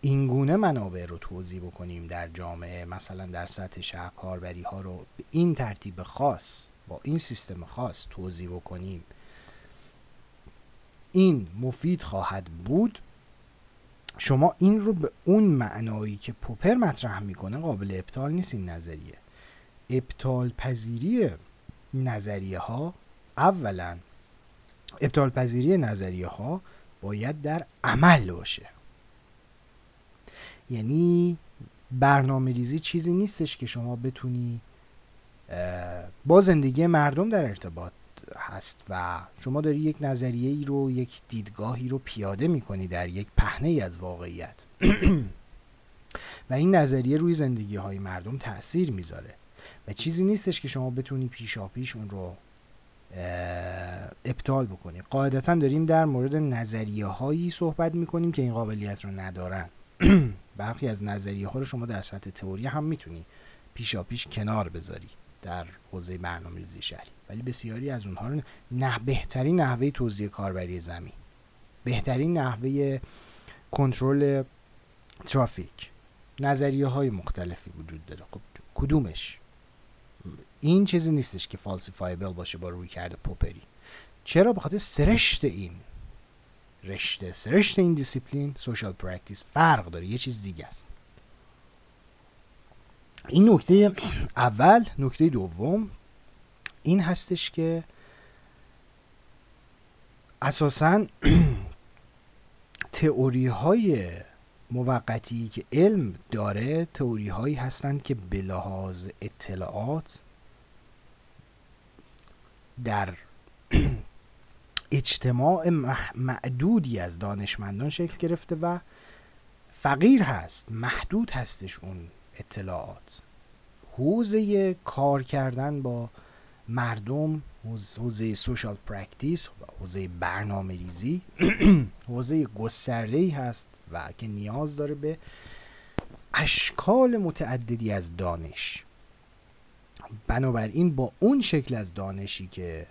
این گونه منابع رو توضیح بکنیم در جامعه مثلا در سطح شهر کاربری ها رو به این ترتیب خاص با این سیستم خاص توضیح بکنیم این مفید خواهد بود شما این رو به اون معنایی که پوپر مطرح می‌کنه قابل ابطال نیست این نظریه. ابطال پذیری نظریه ها اولا ابطال پذیری نظریه ها باید در عمل باشه. یعنی برنامه ریزی چیزی نیستش که شما بتونی با زندگی مردم در ارتباط هست و شما داری یک نظریه ای رو یک دیدگاهی رو پیاده می‌کنی در یک پهنه ای از واقعیت. و این نظریه روی زندگی های مردم تاثیر می‌ذاره. و چیزی نیستش که شما بتونی پیشا پیش اون رو ابطال بکنی. قاعدتا داریم در مورد نظریه هایی صحبت می‌کنیم که این قابلیت رو ندارن. برخی از نظریه ها رو شما در سطح تئوری هم می‌تونی پیشا پیش کنار بذاری. در حوزه برنامه‌ریزی شهری. ولی بسیاری از اونها رو نه بهترین نحوه توزیع کاربری زمین بهترین نحوه کنترل ترافیک نظریه های مختلفی وجود داره. خب کدومش؟ این چیزی نیستش که falsifiable باشه با رویکرد پوپری. چرا؟ به خاطر سرشت این رشته سرشت این discipline social practice فرق داره. یه چیز دیگه است. این نکته اول نکته دوم این هستش که اساسا تئوری های موقتی که علم داره تئوری هایی هستند که به لحاظ اطلاعات در اجتماع معدودی از دانشمندان شکل گرفته و فقیر هست محدود هستش اون اطلاعات. حوزه کار کردن با مردم حوزه social practice حوزه برنامه ریزی حوزه گسترده ای هست و که نیاز داره به اشکال متعددی از دانش. بنابراین با اون شکل از دانشی که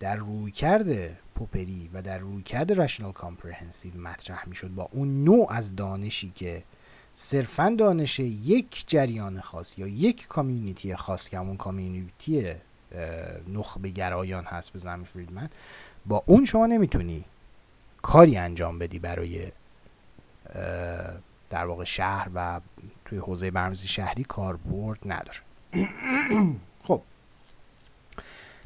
در رویکرد پوپری و در رویکرد rational comprehensive مطرح می‌شد با اون نوع از دانشی که صرفا دانش یک جریان خاص یا یک community خاص که همون community نخبه گرایان هست به زمین فریدمن با اون شما نمی‌تونی کاری انجام بدی برای در واقع شهر و توی حوزه برنامه‌ریزی شهری کاربرد نداره. خب.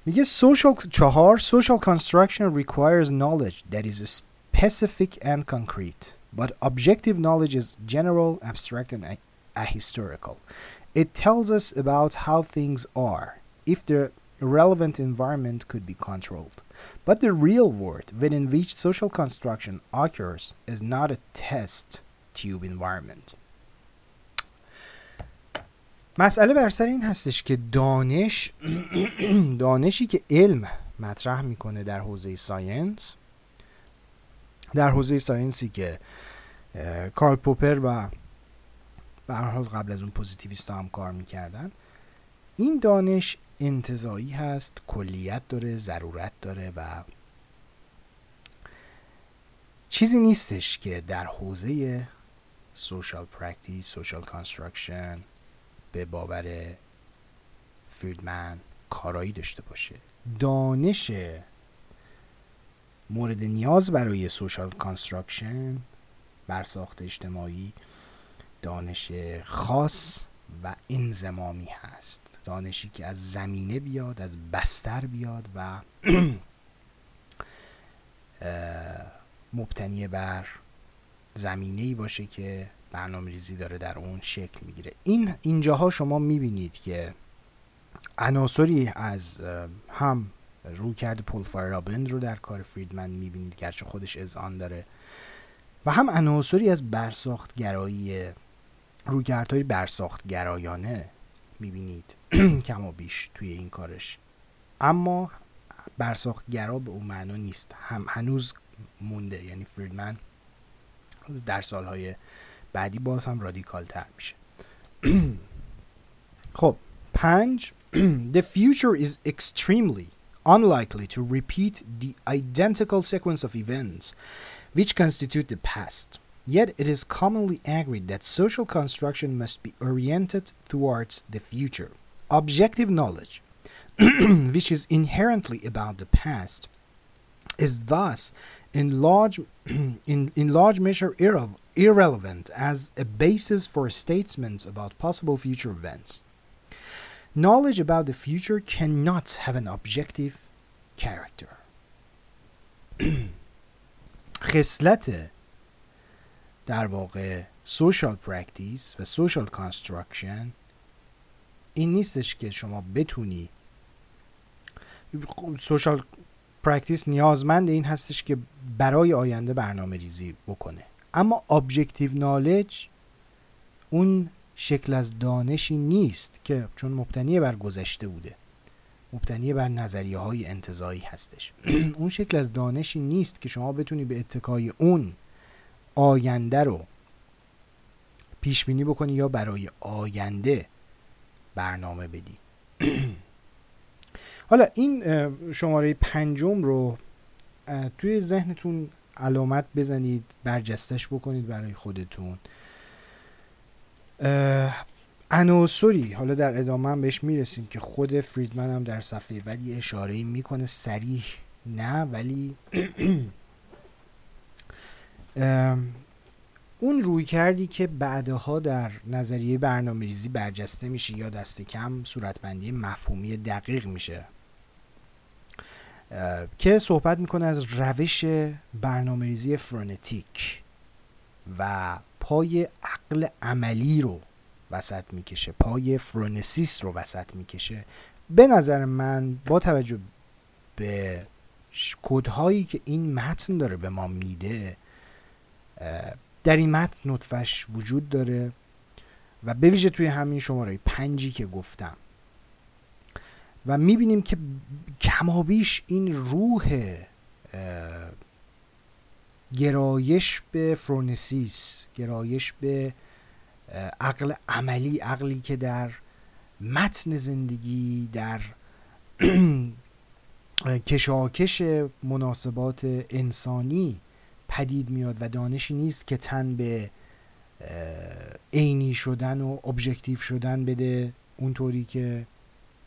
میگه social چهار social construction requires knowledge that is specific and concrete. but objective knowledge is general abstract and ahistorical it tells us about how things are if the relevant environment could be controlled but the real world within which social construction occurs is not a test tube environment مسئله بر سر این هستش که دانش دانشی که علم مطرح میکنه در حوزه ساینس در حوزه ساینسی که کارل پوپر و به حال قبل از اون پوزیتیویست هم کار می‌کردن. این دانش انتزاعی هست کلیت داره ضرورت داره و چیزی نیستش که در حوزه social practice social construction به باور فریدمن کارایی داشته باشه. دانش مورد نیاز برای social construction برساخت اجتماعی دانش خاص و انضمامی هست. دانشی که از زمینه بیاد از بستر بیاد و مبتنی بر زمینه ای باشه که برنامه ریزی داره در اون شکل می‌گیره. این اینجاها شما می‌بینید که عناصری از هم رو کرده پول فایرابند رو در کار فریدمن می‌بینید گرچه خودش از آن داره. و هم عناصری از برساخت گرایی رویکردهای برساخت گرایانه می‌بینید کم و بیش توی این کارش. اما برساخت گرا به اون معنا نیست. هم هنوز مونده یعنی فریدمن در سالهای بعدی باز هم رادیکال تر میشه. خب پنج The future is extremely unlikely to repeat the identical sequence of events which constitute the past. Yet it is commonly agreed that social construction must be oriented towards the future. Objective knowledge, which is inherently about the past, is thus in large, in, in large measure irre- irrelevant as a basis for statements about possible future events. Knowledge about the future cannot have an objective character. خصلت در واقع social practice و social construction این نیستش که شما بتونی social practice نیازمند این هستش که برای آینده برنامه ریزی بکنه اما objective knowledge اون شکل از دانشی نیست که چون مبتنی بر گذشته بوده. مبتنی بر نظریه های انتظایی هستش. اون شکل از دانشی نیست که شما بتونی به اتکای اون آینده رو پیش بینی بکنی یا برای آینده برنامه بدی. حالا این شماره پنجم رو توی ذهنتون علامت بزنید برجستش بکنید برای خودتون. عناصری حالا در ادامه هم بهش می‌رسیم که خود فریدمن هم در صفحه ولی اشاره می‌کنه سریح نه ولی اون روی کردی که بعدها در نظریه برنامه ریزی برجسته میشه یا دست کم صورتبندی مفهومی دقیق میشه. که صحبت می‌کنه از روش برنامه ریزی فرونتیک و پای عقل عملی رو وسط می‌کشه پای فرونسیس رو وسط می‌کشه. به نظر من با توجه به کودهایی که این متن داره به ما میده در این متن نطفش وجود داره و به ویژه توی همین شماره پنجی که گفتم. و می‌بینیم که کمابیش این روح گرایش به فرونسیس گرایش به عقل عملی عقلی که در متن زندگی در کشاکش مناسبات انسانی پدید میاد و دانشی نیست که تن به عینی شدن و ابژکتیو شدن بده اونطوری که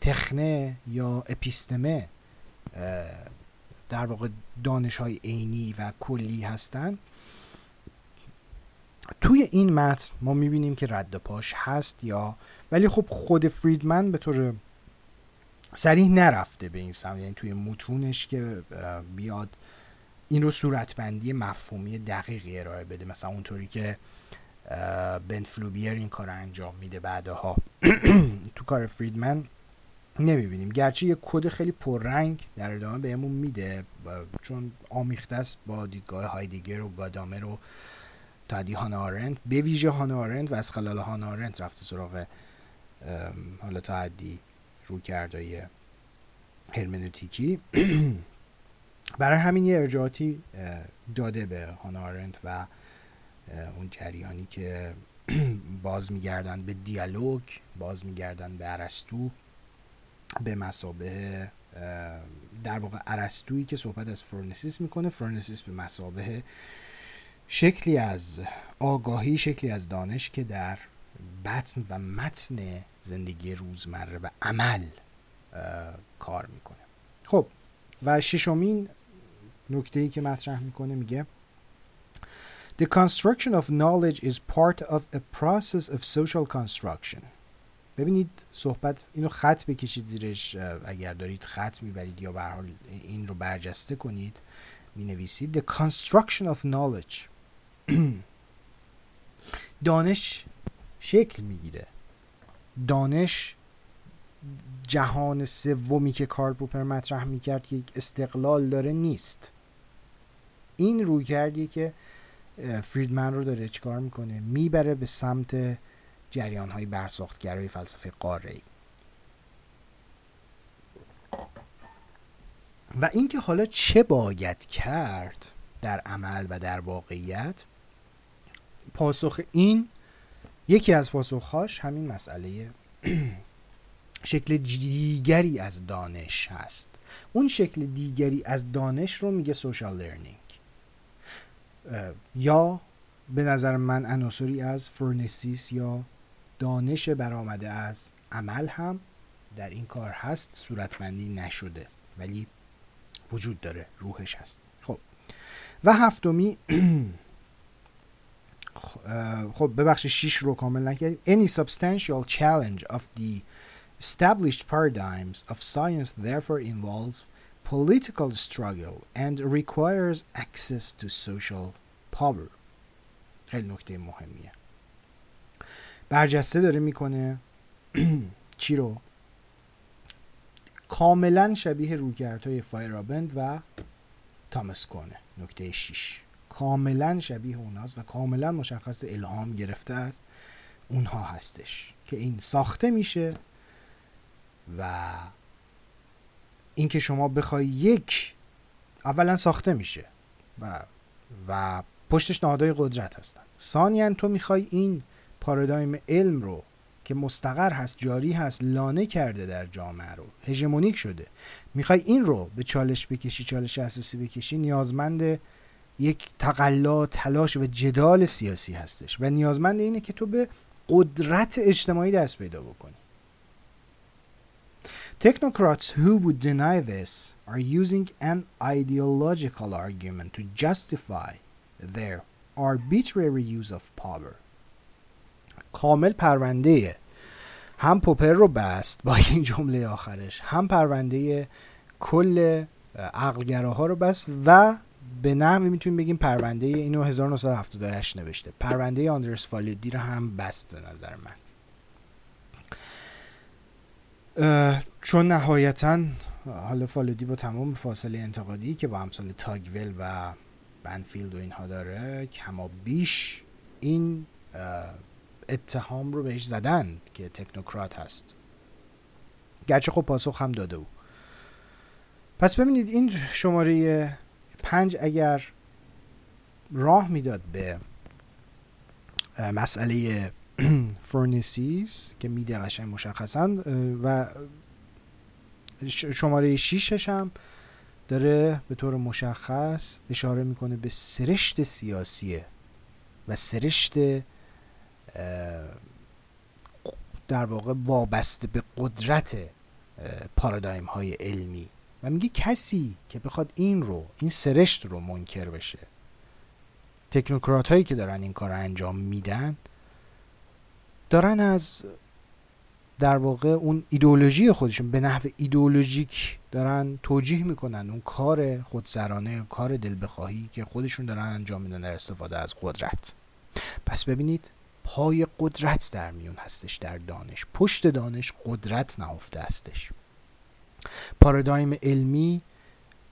تخنه یا اپیستمه. در واقع دانش های عینی و کلی هستن. توی این متن ما می‌بینیم که رد پاش هست یا ولی خب خود فریدمن به طور سریح نرفته به این سمت. یعنی توی متونش که بیاد این رو صورتبندی مفهومی دقیقی ارائه بده. مثلا اونطوری که بنت فلوبیر این کار انجام میده بعدها. تو کار فریدمن نمی‌بینیم. گرچه یه کد خیلی پررنگ در ادامه بهمون میده چون آمیخته است با دیدگاه هایدگر و گادامر و تادی هانا آرنت. به ویژه هانا آرنت و از خلال هانا آرنت رفته سراغ حالا تا حدی رویکردای هرمنوتیکی. برای همین یه ارجاعاتی داده به هانا آرنت و اون جریانی که باز میگردن به دیالوگ باز میگردن به ارسطو. به مسابه در واقع ارسطویی که صحبت از فرونسیس می‌کنه فرونسیس به مسابه شکلی از آگاهی شکلی از دانش که در بطن و متن زندگی روزمره و عمل کار می‌کنه. خب و ششمین نکته ای که مطرح می‌کنه میگه The construction of knowledge is part of a process of social construction. ببینید صحبت اینو خط بکشید زیرش اگر دارید خط می‌برید یا به حال این رو برجسته کنید می نویسید The construction of knowledge. دانش شکل می‌گیره. دانش جهان سومی که کارل پوپر مطرح می‌کرد که یک استقلال داره نیست. این روی کردیه که فریدمن رو داره چیکار می‌کنه؟ می‌بره به سمت جریان های برساختگرای فلسفه قاره و اینکه حالا چه باید کرد در عمل و در واقعیت پاسخ این یکی از پاسخهاش همین مسئله شکل دیگری از دانش هست. اون شکل دیگری از دانش رو میگه social learning یا به نظر من عناصری از فرونسیس یا دانش برآمده از عمل هم در این کار هست صورتمندی نشده ولی وجود داره روحش هست خب و هفتمی خب ببخشید شیش رو کامل نکردیم any substantial challenge of the established paradigms of science therefore involves political struggle and requires access to social power خیلی نکته مهمیه برجسته داره می‌کنه. چی رو؟ کاملا شبیه رویکردهای فایرابند و تامس کونه نکته 6 کاملا شبیه اوناست و کاملا مشخص الهام گرفته از اونها هستش که این ساخته میشه و اینکه شما بخوای یک اولا ساخته میشه و و پشتش نهادهای قدرت هستن. ثانیا تو می‌خوای این پارادایم علم رو که مستقر هست جاری هست لانه کرده در جامعه رو. هژمونیک شده. می‌خوای این رو به چالش بکشی چالش اساسی بکشی نیازمند یک تقلا تلاش و جدال سیاسی هستش. و نیازمند اینه که تو به قدرت اجتماعی دست پیدا بکنی. Technocrats who would deny this are using an ideological argument to justify their arbitrary use of power. کامل پرونده هم پوپر رو بست با این جمله آخرش هم پرونده کل عقلگراها رو بست و به نحوی می‌تونیم بگیم پرونده اینو 1978 نوشته. پرونده آندرس فالودی رو هم بست به نظر من. چون نهایتا حالا فالودی با تمام فاصله انتقادی که با امثال تاگول و بنفیلد و اینها داره کما بیش این اتهام رو بهش زدن که تکنوکرات هست. گرچه خب پاسخ هم داده بود پس ببینید این شماره پنج اگر راه می‌داد به مسئله فرونسیس که میده قشنگ مشخصا و شماره شیشش هم داره به طور مشخص اشاره می‌کنه به سرشت سیاسیه و سرشت در واقع وابسته به قدرت پارادایم های علمی. و میگه کسی که بخواد این رو این سرشت رو منکر بشه. تکنوکرات هایی که دارن این کار انجام میدن دارن از در واقع اون ایدولوژی خودشون به نحو ایدولوژیک دارن توجیه می‌کنن. اون کار خودسرانه کار دل بخواهی که خودشون دارن انجام میدن در استفاده از قدرت. پس ببینید پای قدرت در میون هستش در دانش. پشت دانش قدرت نهفته هستش. پارادایم علمی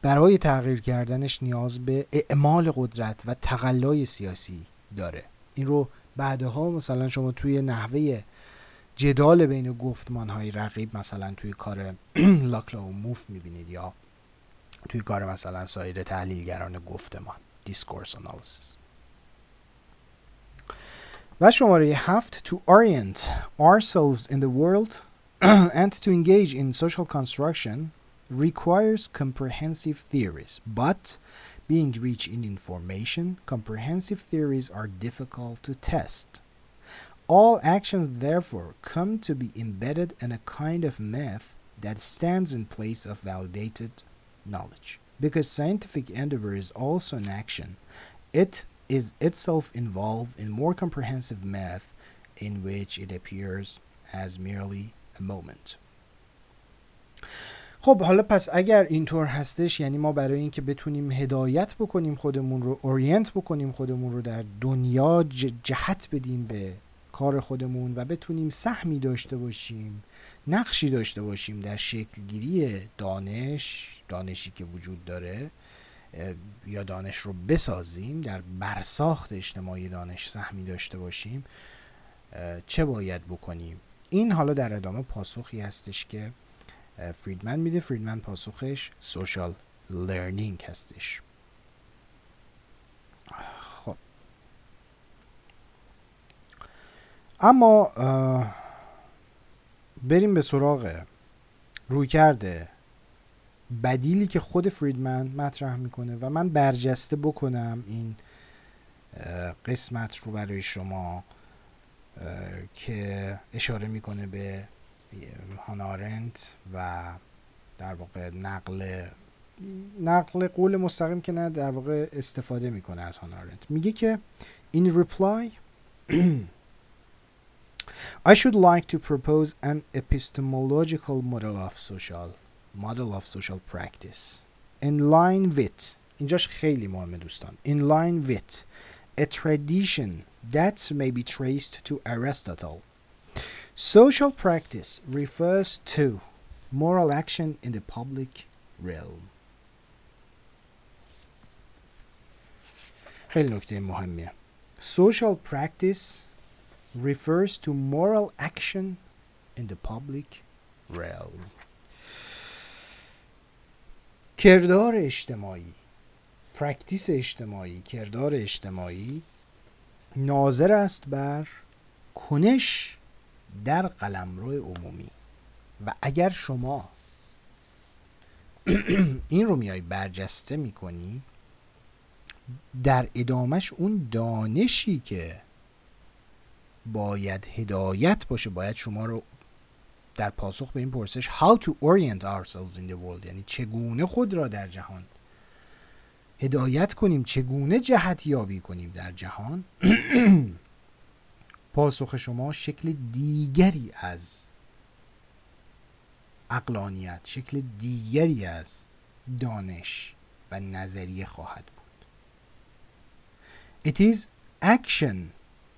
برای تغییر کردنش نیاز به اعمال قدرت و تقلای سیاسی داره. این رو بعدها مثلا شما توی نحوه جدال بین گفتمان های رقیب مثلا توی کار لاکلا و موف می‌بینید یا توی کار مثلا سایر تحلیلگران گفتمان discourse analysis و شماره هفت to orient ourselves in the world and to engage in social construction requires comprehensive theories but being rich in information comprehensive theories are difficult to test all actions therefore come to be embedded in a kind of myth that stands in place of validated knowledge because scientific endeavor is also an action it is itself involved in more comprehensive math in which it appears as merely a moment. خب حالا پس اگر اینطور هستش یعنی ما برای اینکه بتونیم هدایت بکنیم خودمون رو اورینت بکنیم خودمون رو در دنیا جهت بدیم به کار خودمون و بتونیم سهمی داشته باشیم نقشی داشته باشیم در شکلگیری دانش دانشی که وجود داره یا دانش رو بسازیم در برساخت اجتماعی دانش سهمی داشته باشیم چه باید بکنیم؟ این حالا در ادامه پاسخی هستش که فریدمن میده. فریدمن پاسخش سوشال لرنینگ هستش. خب. اما بریم به سراغ روی کرده بدیلی که خود فریدمن مطرح می‌کنه و من برجسته بکنم این قسمت رو برای شما که اشاره می‌کنه به هانارنت و در واقع نقل نقل قول مستقیم که نه در واقع استفاده می‌کنه از هانارنت میگه که in reply I should like to propose an epistemological model of social model of social practice in line with اینجاش خیلی مهمه دوستان in line with a tradition that may be traced to Aristotle social practice refers to moral action in the public realm خیلی نکته مهمیه social practice refers to moral action in the public realm کردار اجتماعی پرکتیس اجتماعی کردار اجتماعی ناظر است بر کنش در قلمرو عمومی. و اگر شما این رو میای برجسته می‌کنی در ادامش اون دانشی که باید هدایت باشه باید شما رو در پاسخ به این پرسش how to orient ourselves in the world یعنی چگونه خود را در جهان هدایت کنیم چگونه جهت یابی کنیم در جهان. پاسخ شما شکل دیگری از اقلانیت شکل دیگری از دانش و نظریه خواهد بود. It is action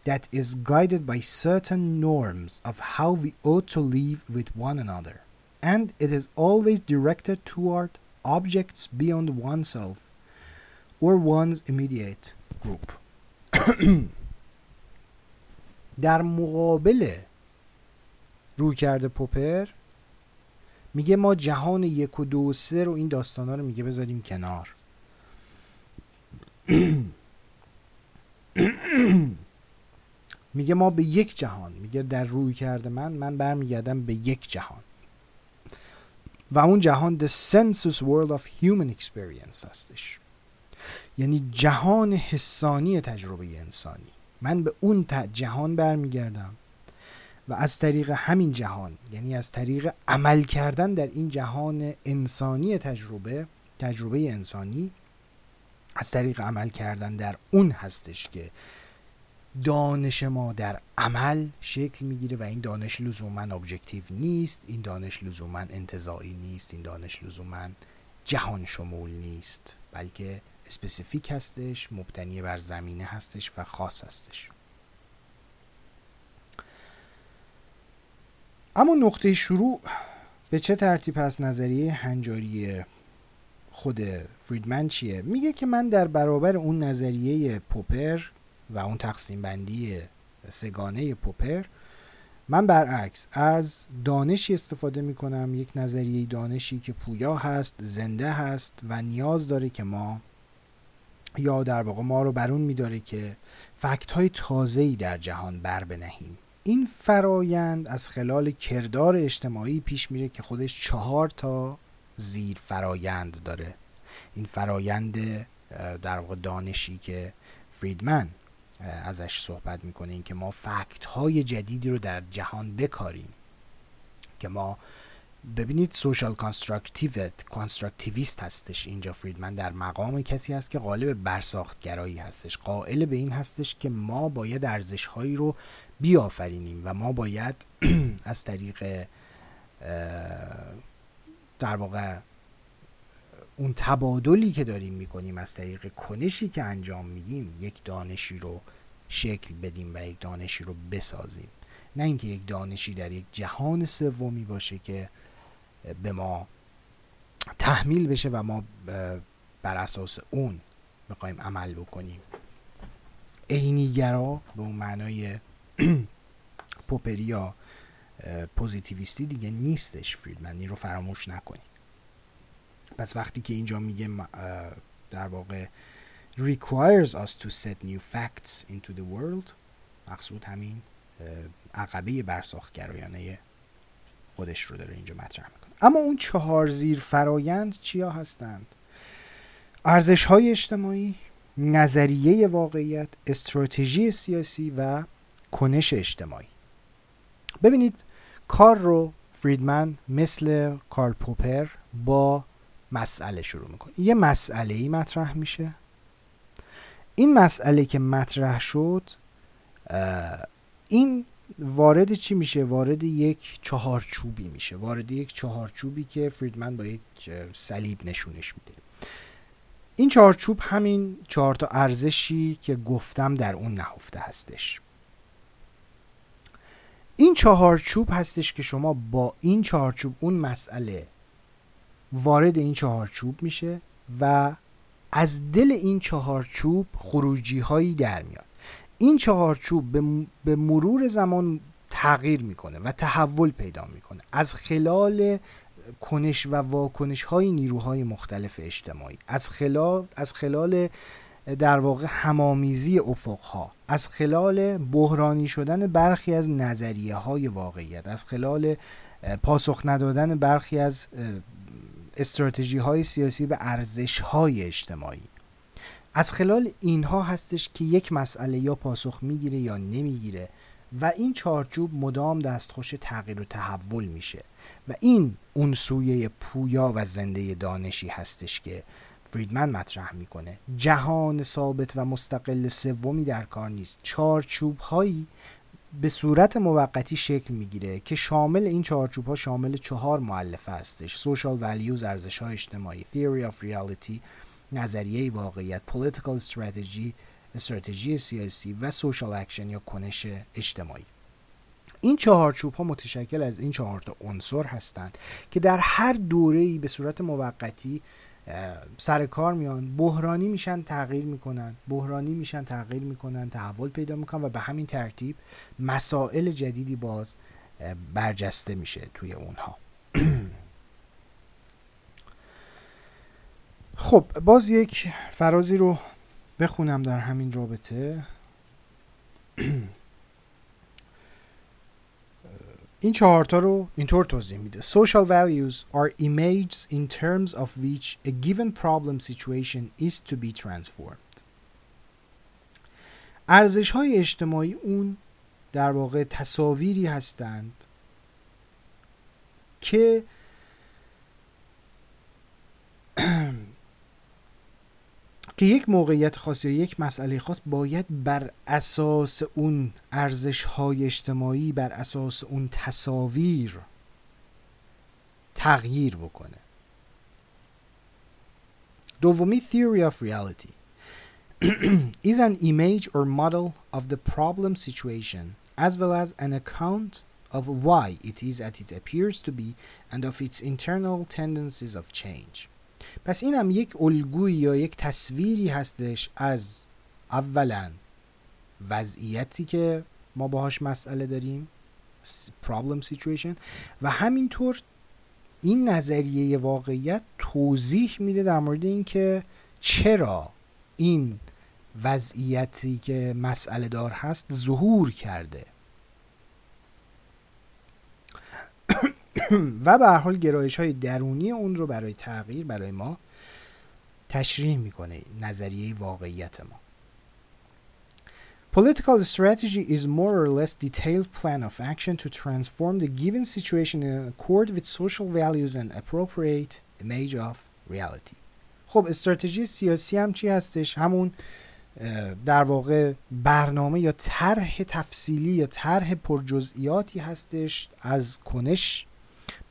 that is guided by certain norms of how we ought to live with one another and it is always directed toward objects beyond oneself or one's immediate group در مقابل روی کرده پوپر میگه ما جهان یک و دو و سه رو این داستان ها رو میگه بذاریم کنار میگه ما به یک جهان میگه در روی کرده من من برمیگردم به یک جهان. و اون جهان the census world of human experience هستش. یعنی جهان حسانی تجربه انسانی. من به اون جهان برمیگردم و از طریق همین جهان یعنی از طریق عمل کردن در این جهان انسانی تجربه تجربه انسانی از طریق عمل کردن در اون هستش که دانش ما در عمل شکل می‌گیره و این دانش لزوما objective نیست این دانش لزوما انتزاعی نیست این دانش لزوما جهان شمول نیست بلکه specific هستش مبتنی بر زمینه هستش و خاص هستش. اما نقطه شروع به چه ترتیب هست؟ نظریه هنجاری خود فریدمن چیه؟ میگه که من در برابر اون نظریه پوپر و اون تقسیم بندی سگانه پوپر. من برعکس از دانشی استفاده می کنم یک نظریه دانشی که پویا هست زنده هست و نیاز داره که ما یا در واقع ما رو برون میداره که فکت های تازه‌ای در جهان بر بنهیم. این فرایند از خلال کردار اجتماعی پیش میره که خودش چهار تا زیر فرایند داره. این فرایند در واقع دانشی که فریدمن ازش صحبت می‌کنه این که ما فکت های جدیدی رو در جهان بکاریم. که ما ببینید social constructiv constructivist هستش اینجا فریدمن. در مقام کسی هست که قائل به برساختگرایی هستش. قائل به این هستش که ما باید ارزش هایی رو بیافرینیم و ما باید از طریق در واقع اون تبادلی که داریم می‌کنیم از طریق کنشی که انجام میدیم یک دانشی رو شکل بدیم و یک دانشی رو بسازیم. نه اینکه یک دانشی در یک جهان سومی باشه که به ما تحمیل بشه و ما بر اساس اون بخوایم عمل بکنیم. عینیگرا به اون معنای پوپریا پوزیتیویستی دیگه نیستش فریدمن این رو فراموش نکنید. پس وقتی که اینجا میگه در واقع requires us to set new facts into the world مقصود همین عقبه برساختگرایانه خودش رو داره اینجا مطرح می‌کنه. اما اون چهار زیر فرایند چیا هستند؟ ارزش های اجتماعی نظریه واقعیت استراتژی سیاسی و کنش اجتماعی. ببینید کار رو فریدمن مثل کارل پوپر با مسئله شروع می‌کنه. یه مسئله ای مطرح میشه. این مسئله که مطرح شد این وارد چی میشه؟ وارد یک چهارچوبی میشه. وارد یک چهارچوبی که فریدمن با یک صلیب نشونش میده. این چهارچوب همین چهار تا ارزشی که گفتم در اون نهفته هستش. این چهارچوب هستش که شما با این چهارچوب اون مسئله وارد این چهارچوب میشه و از دل این چهارچوب خروجی هایی در میاد. این چهارچوب به مرور زمان تغییر می‌کنه و تحول پیدا می‌کنه. از خلال کنش و واکنش های نیروهای مختلف اجتماعی از خلال از خلال در واقع همامیزی افق ها از خلال بحرانی شدن برخی از نظریه های واقعیت از خلال پاسخ ندادن برخی از استراتژی های سیاسی به ارزش های اجتماعی. از خلال اینها هستش که یک مسئله یا پاسخ می‌گیره یا نمی‌گیره و این چارچوب مدام دستخوش تغییر و تحول میشه و این اون سویه پویا و زنده دانشی هستش که فریدمن مطرح می‌کنه. جهان ثابت و مستقل سومی در کار نیست. چارچوب هایی به صورت موقتی شکل می‌گیره که شامل این چارچوب ها شامل چهار مولفه هستش. social values ارزش های اجتماعی theory of reality نظریه واقعیت political strategy استراتژی سیاسی و social action یا کنش اجتماعی. این چهارچوب ها متشکل از این چهار تا عنصر هستند که در هر دوره ای به صورت موقتی سر کار میان. بحرانی میشن تغییر می‌کنن. بحرانی میشن تغییر می‌کنن تحول پیدا می‌کنن و به همین ترتیب مسائل جدیدی باز برجسته میشه توی اونها. خب باز یک فرازی رو بخونم در همین رابطه. این چهارتا رو اینطور توضیح میده Social values are images in terms of which a given problem situation is to be transformed ارزش های اجتماعی اون در واقع تصاویری هستند که که یک موقعیت خاص یا یک مسئله خاص باید بر اساس اون ارزش های اجتماعی بر اساس اون تصاویر تغییر بکنه دومی theory of reality is an image or model of the problem situation as well as an account of why it is as it appears to be and of its internal tendencies of change پس این هم یک الگوی یا یک تصویری هستش از اولا وضعیتی که ما باهاش مسئله داریم problem situation و همینطور این نظریه واقعیت توضیح میده در مورد اینکه چرا این وضعیتی که مسئله دار هست ظهور کرده. و به هر حال گرایش های درونی اون رو برای تغییر برای ما تشریح می‌کنه نظریه واقعیت ما Political strategy is more or less detailed plan of action to transform the given situation in accord with social values and appropriate image of reality. خب استراتژی سیاسی هم چی هستش؟ همون در واقع برنامه یا طرح تفصیلی یا طرح پرجزئیاتی هستش از کنش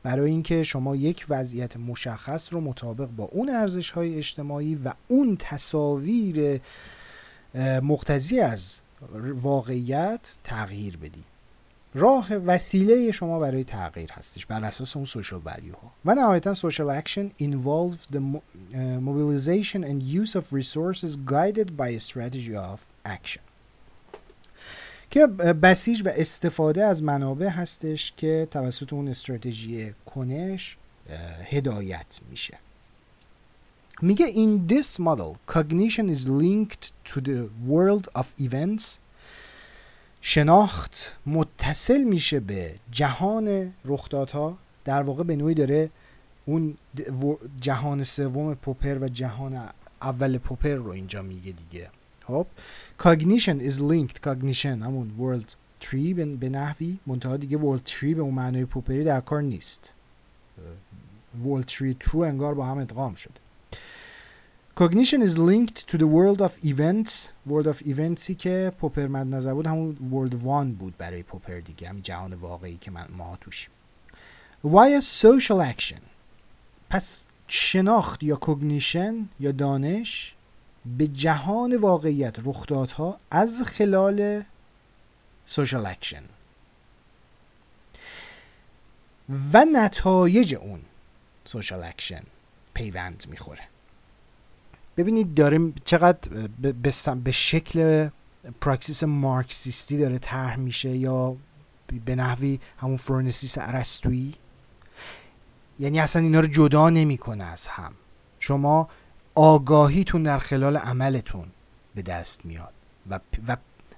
برای اینکه شما یک وضعیت مشخص رو مطابق با اون ارزش های اجتماعی و اون تصاویر مقتضی از واقعیت تغییر بدی. راه وسیله شما برای تغییر هستش بر اساس اون social value ها و نهایتا social action involves the mobilization and use of resources guided by a strategy of که بسیج و استفاده از منابع هستش که توسط اون استراتژی کنش هدایت میشه. میگه in this model cognition is linked to the world of events. شناخت متصل میشه به جهان رخدادها. در واقع به نوعی داره اون جهان سوم پوپر و جهان اول پوپر رو اینجا میگه دیگه. خب cognition is linked cognition همون world tree به نحوی منتها دیگه world tree به اون معنای پوپری در کار نیست. World tree 2 انگار با هم ادغام شده. Cognition is linked to the world of events. World of eventsی که پوپر مد نظر بود همون world 1 بود برای پوپر دیگه همین جهان واقعی که من ما توشیم. Why a social action? پس شناخت یا کognition یا دانش به جهان واقعیت رخدادها از خلال social action و نتایج اون social action پیوند می‌خوره. ببینید داره چقدر به شکل praxis مارکسیستی داره طرح میشه یا به نحوی همون فرونسیس ارسطویی. یعنی اصلا اینا رو جدا نمی‌کنه از هم. شما آگاهیتون در خلال عملتون به دست میاد. و, و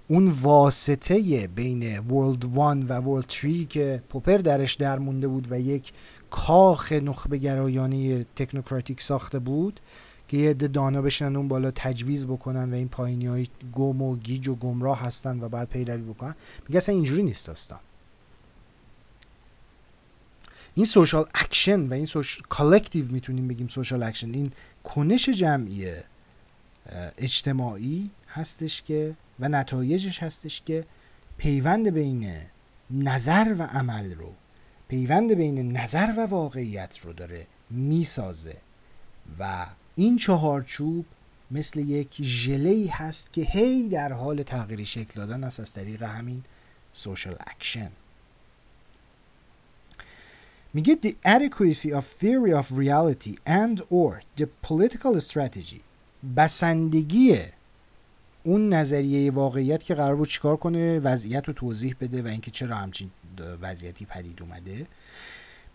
اون واسطه بین world 1 و world 3 که پوپر درش در مونده بود و یک کاخ نخبه گرایانه تکنوکراتیک ساخته بود که یه عده دانا بشینن اون بالا تجویز بکنن و این پایینی های گم و گیج و گمراه هستن و بعد پیروی بکنن. میگه اصلا اینجوری نیست داستان. این social action و این social collective می‌تونیم بگیم social action این کنش جمعی اجتماعی هستش که و نتایجش هستش که پیوند بین نظر و عمل رو پیوند بین نظر و واقعیت رو داره می‌سازه. و این چهارچوب مثل یک ژله هست که هی در حال تغییر شکل دادن است از طریق همین social action میگه the adequacy of theory of reality and or the political strategy بسندگی اون نظریه واقعیت که قرار بود چیکار کنه وضعیت رو توضیح بده و اینکه چرا همچین وضعیتی پدید اومده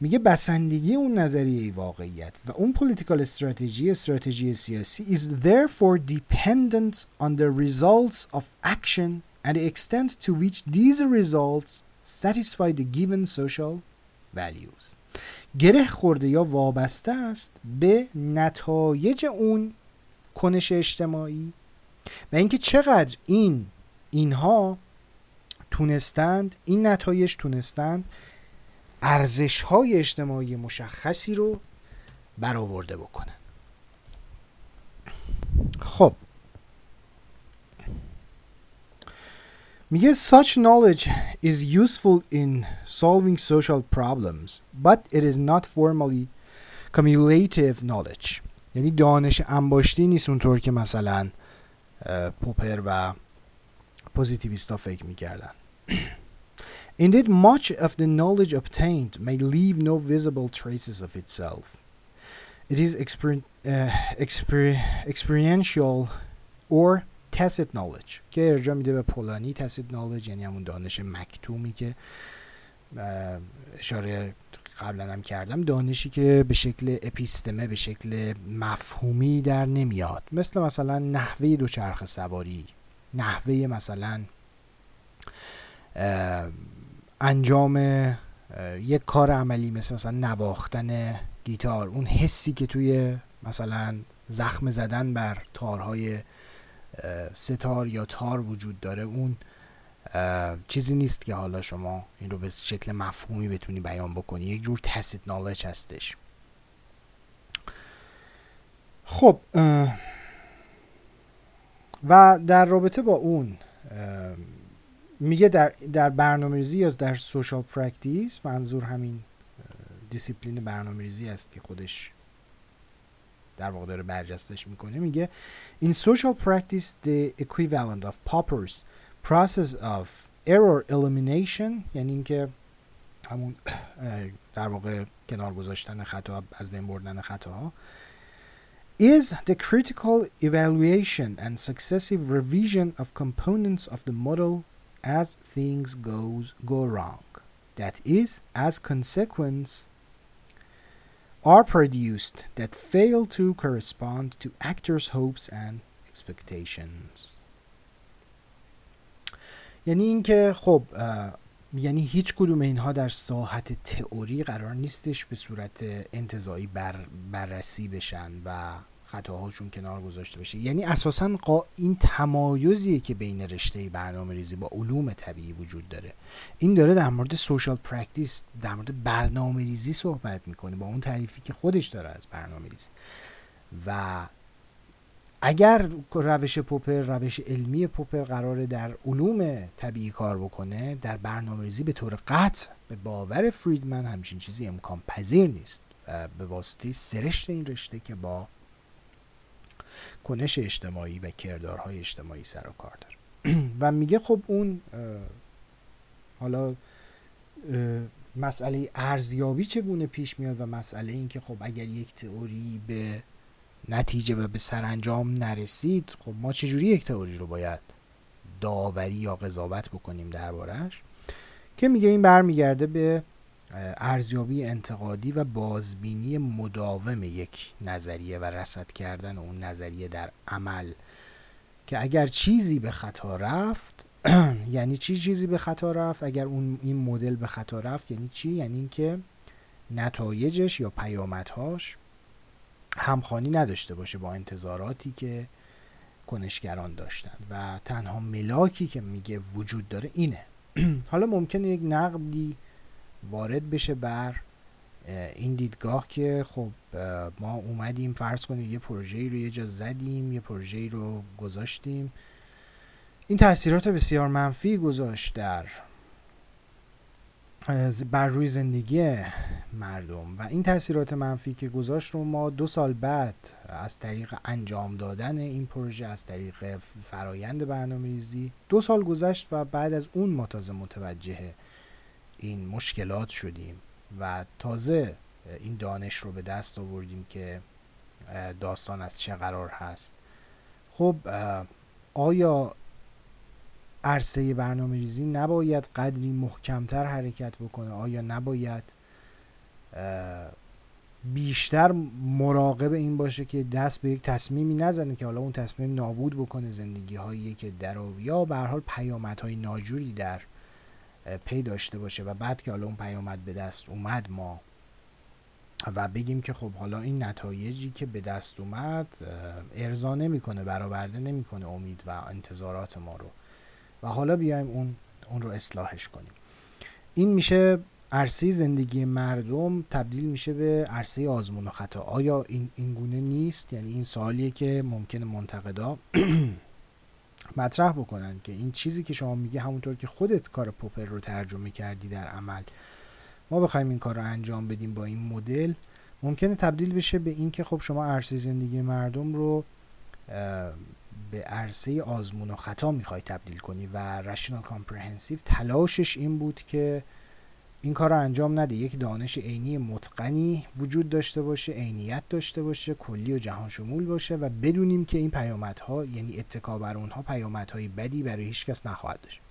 میگه بسندگی اون نظریه واقعیت و اون پولیتیکال استراتژی استراتژی سیاسی is therefore dependent on the results of action and the extent to which these results satisfy the given social values. گره خورده یا وابسته است به نتایج اون کنش اجتماعی و اینکه چقدر این اینها تونستند این نتایج تونستند ارزش های اجتماعی مشخصی رو برآورده بکنن. خب. میگه such knowledge is useful in solving social problems but it is not formally cumulative knowledge یعنی دانش انباشتی نیست اونطور که مثلا پوپر و پوزیتیویستا فکر میکردن Indeed, much of the knowledge obtained may leave no visible traces of itself. It is exper uh, exper experiential or tacit knowledge که ارجاع میده به پولانی tacit knowledge یعنی همون دانش مکتومی که اشاره قبلا هم کردم دانشی که به شکل اپیستمه به شکل مفهومی در نمیاد. مثل مثلا نحوه دوچرخ سواری نحوه مثلا انجام یک کار عملی مثل مثلا نواختن گیتار. اون حسی که توی مثلا زخم زدن بر تارهای ستار یا تار وجود داره اون چیزی نیست که حالا شما این رو به شکل مفهومی بتونی بیان بکنی. یک جور tacit knowledge هستش. خب و در رابطه با اون میگه در در برنامه‌ریزی یا در social practice منظور همین دیسیپلین برنامه‌ریزی است که خودش در واقع داره برجستش میکنه میگه in social practice the equivalent of Popper's process of error elimination یعنی اینکه همون در واقع کنار گذاشتن خطا از بین بردن خطاها is the critical evaluation and successive revision of components of the model as things goes go wrong that is as consequence are produced that fail to correspond to actors hopes and expectations. یعنی اینکه خب یعنی هیچ کدوم اینها در ساحت تئوری قرار نیستش به صورت انتظایی بر بررسی بشن و خطاهاشون کنار گذاشته بشه. یعنی اساسا این تمایزیه که بین رشته برنامه ریزی با علوم طبیعی وجود داره. این داره در مورد social practice در مورد برنامه ریزی صحبت می‌کنه با اون تعریفی که خودش داره از برنامه ریزی و اگر روش پوپر روش علمی پوپر قراره در علوم طبیعی کار بکنه در برنامه ریزی به طور قطع به باور فریدمن همچین چیزی امکان پذیر نیست. به واسطه سرشت این رشته که با کنش اجتماعی و کردارهای اجتماعی سر و کار داره. و میگه خب اون حالا مسئله ارزیابی چگونه پیش میاد و مسئله این که خب اگر یک تئوری به نتیجه و به سرانجام نرسید خب ما چجوری یک تئوری رو باید داوری یا قضاوت بکنیم دربارهش که میگه این برمیگرده به ارزیابی انتقادی و بازبینی مداوم یک نظریه و رسد کردن اون نظریه در عمل. که اگر چیزی به خطا رفت یعنی چی چیزی به خطا رفت؟ اگر اون این مدل به خطا رفت یعنی چی؟ یعنی اینکه نتایجش یا پیامدهاش همخوانی نداشته باشه با انتظاراتی که کنشگران داشتن. و تنها ملاکی که میگه وجود داره اینه. حالا ممکنه یک نقدی وارد بشه بر این دیدگاه که خب ما اومدیم فرض کنید یه پروژه رو یه جا زدیم یه پروژه رو گذاشتیم. این تاثیرات بسیار منفی گذاشت در بر روی زندگی مردم. و این تاثیرات منفی که گذاشت رو ما دو سال بعد از طریق انجام دادن این پروژه از طریق فرایند برنامه ریزی دو سال گذشت و بعد از اون ما تازه متوجه این مشکلات شدیم و تازه این دانش رو به دست آوردیم که داستان از چه قرار هست. خب آیا عرصه برنامه ریزی نباید قدری محکمتر حرکت بکنه؟ آیا نباید بیشتر مراقب این باشه که دست به یک تصمیمی نزنه که حالا اون تصمیم نابود بکنه زندگی هایی که در یا به حال پیامدهای ناجوری در پی داشته باشه و بعد که حالا اون پیامد به دست اومد ما و بگیم که خب حالا این نتایجی که به دست اومد ارضا نمی‌کنه برآورده نمی‌کنه امید و انتظارات ما رو. و حالا بیایم اون اون رو اصلاحش کنیم. این میشه عرصه زندگی مردم تبدیل میشه به عرصه آزمون و خطا. آیا این, این گونه نیست؟ یعنی این سوالیه که ممکن منتقدا مطرح بکنن که این چیزی که شما میگه همونطور که خودت کار پوپر رو ترجمه کردی در عمل ما بخوایم این کار رو انجام بدیم با این مدل ممکنه تبدیل بشه به اینکه خب شما عرصه زندگی مردم رو به عرصه آزمون و خطا می‌خوای تبدیل کنی و rational comprehensive تلاشش این بود که این کار رو انجام نده. یک دانش عینی متقنی وجود داشته باشه عینیت داشته باشه کلی و جهان شمول باشه و بدونیم که این پیامدها یعنی اتکا بر اونها پیامدهای بدی برای هیچ کس نخواهد داشت.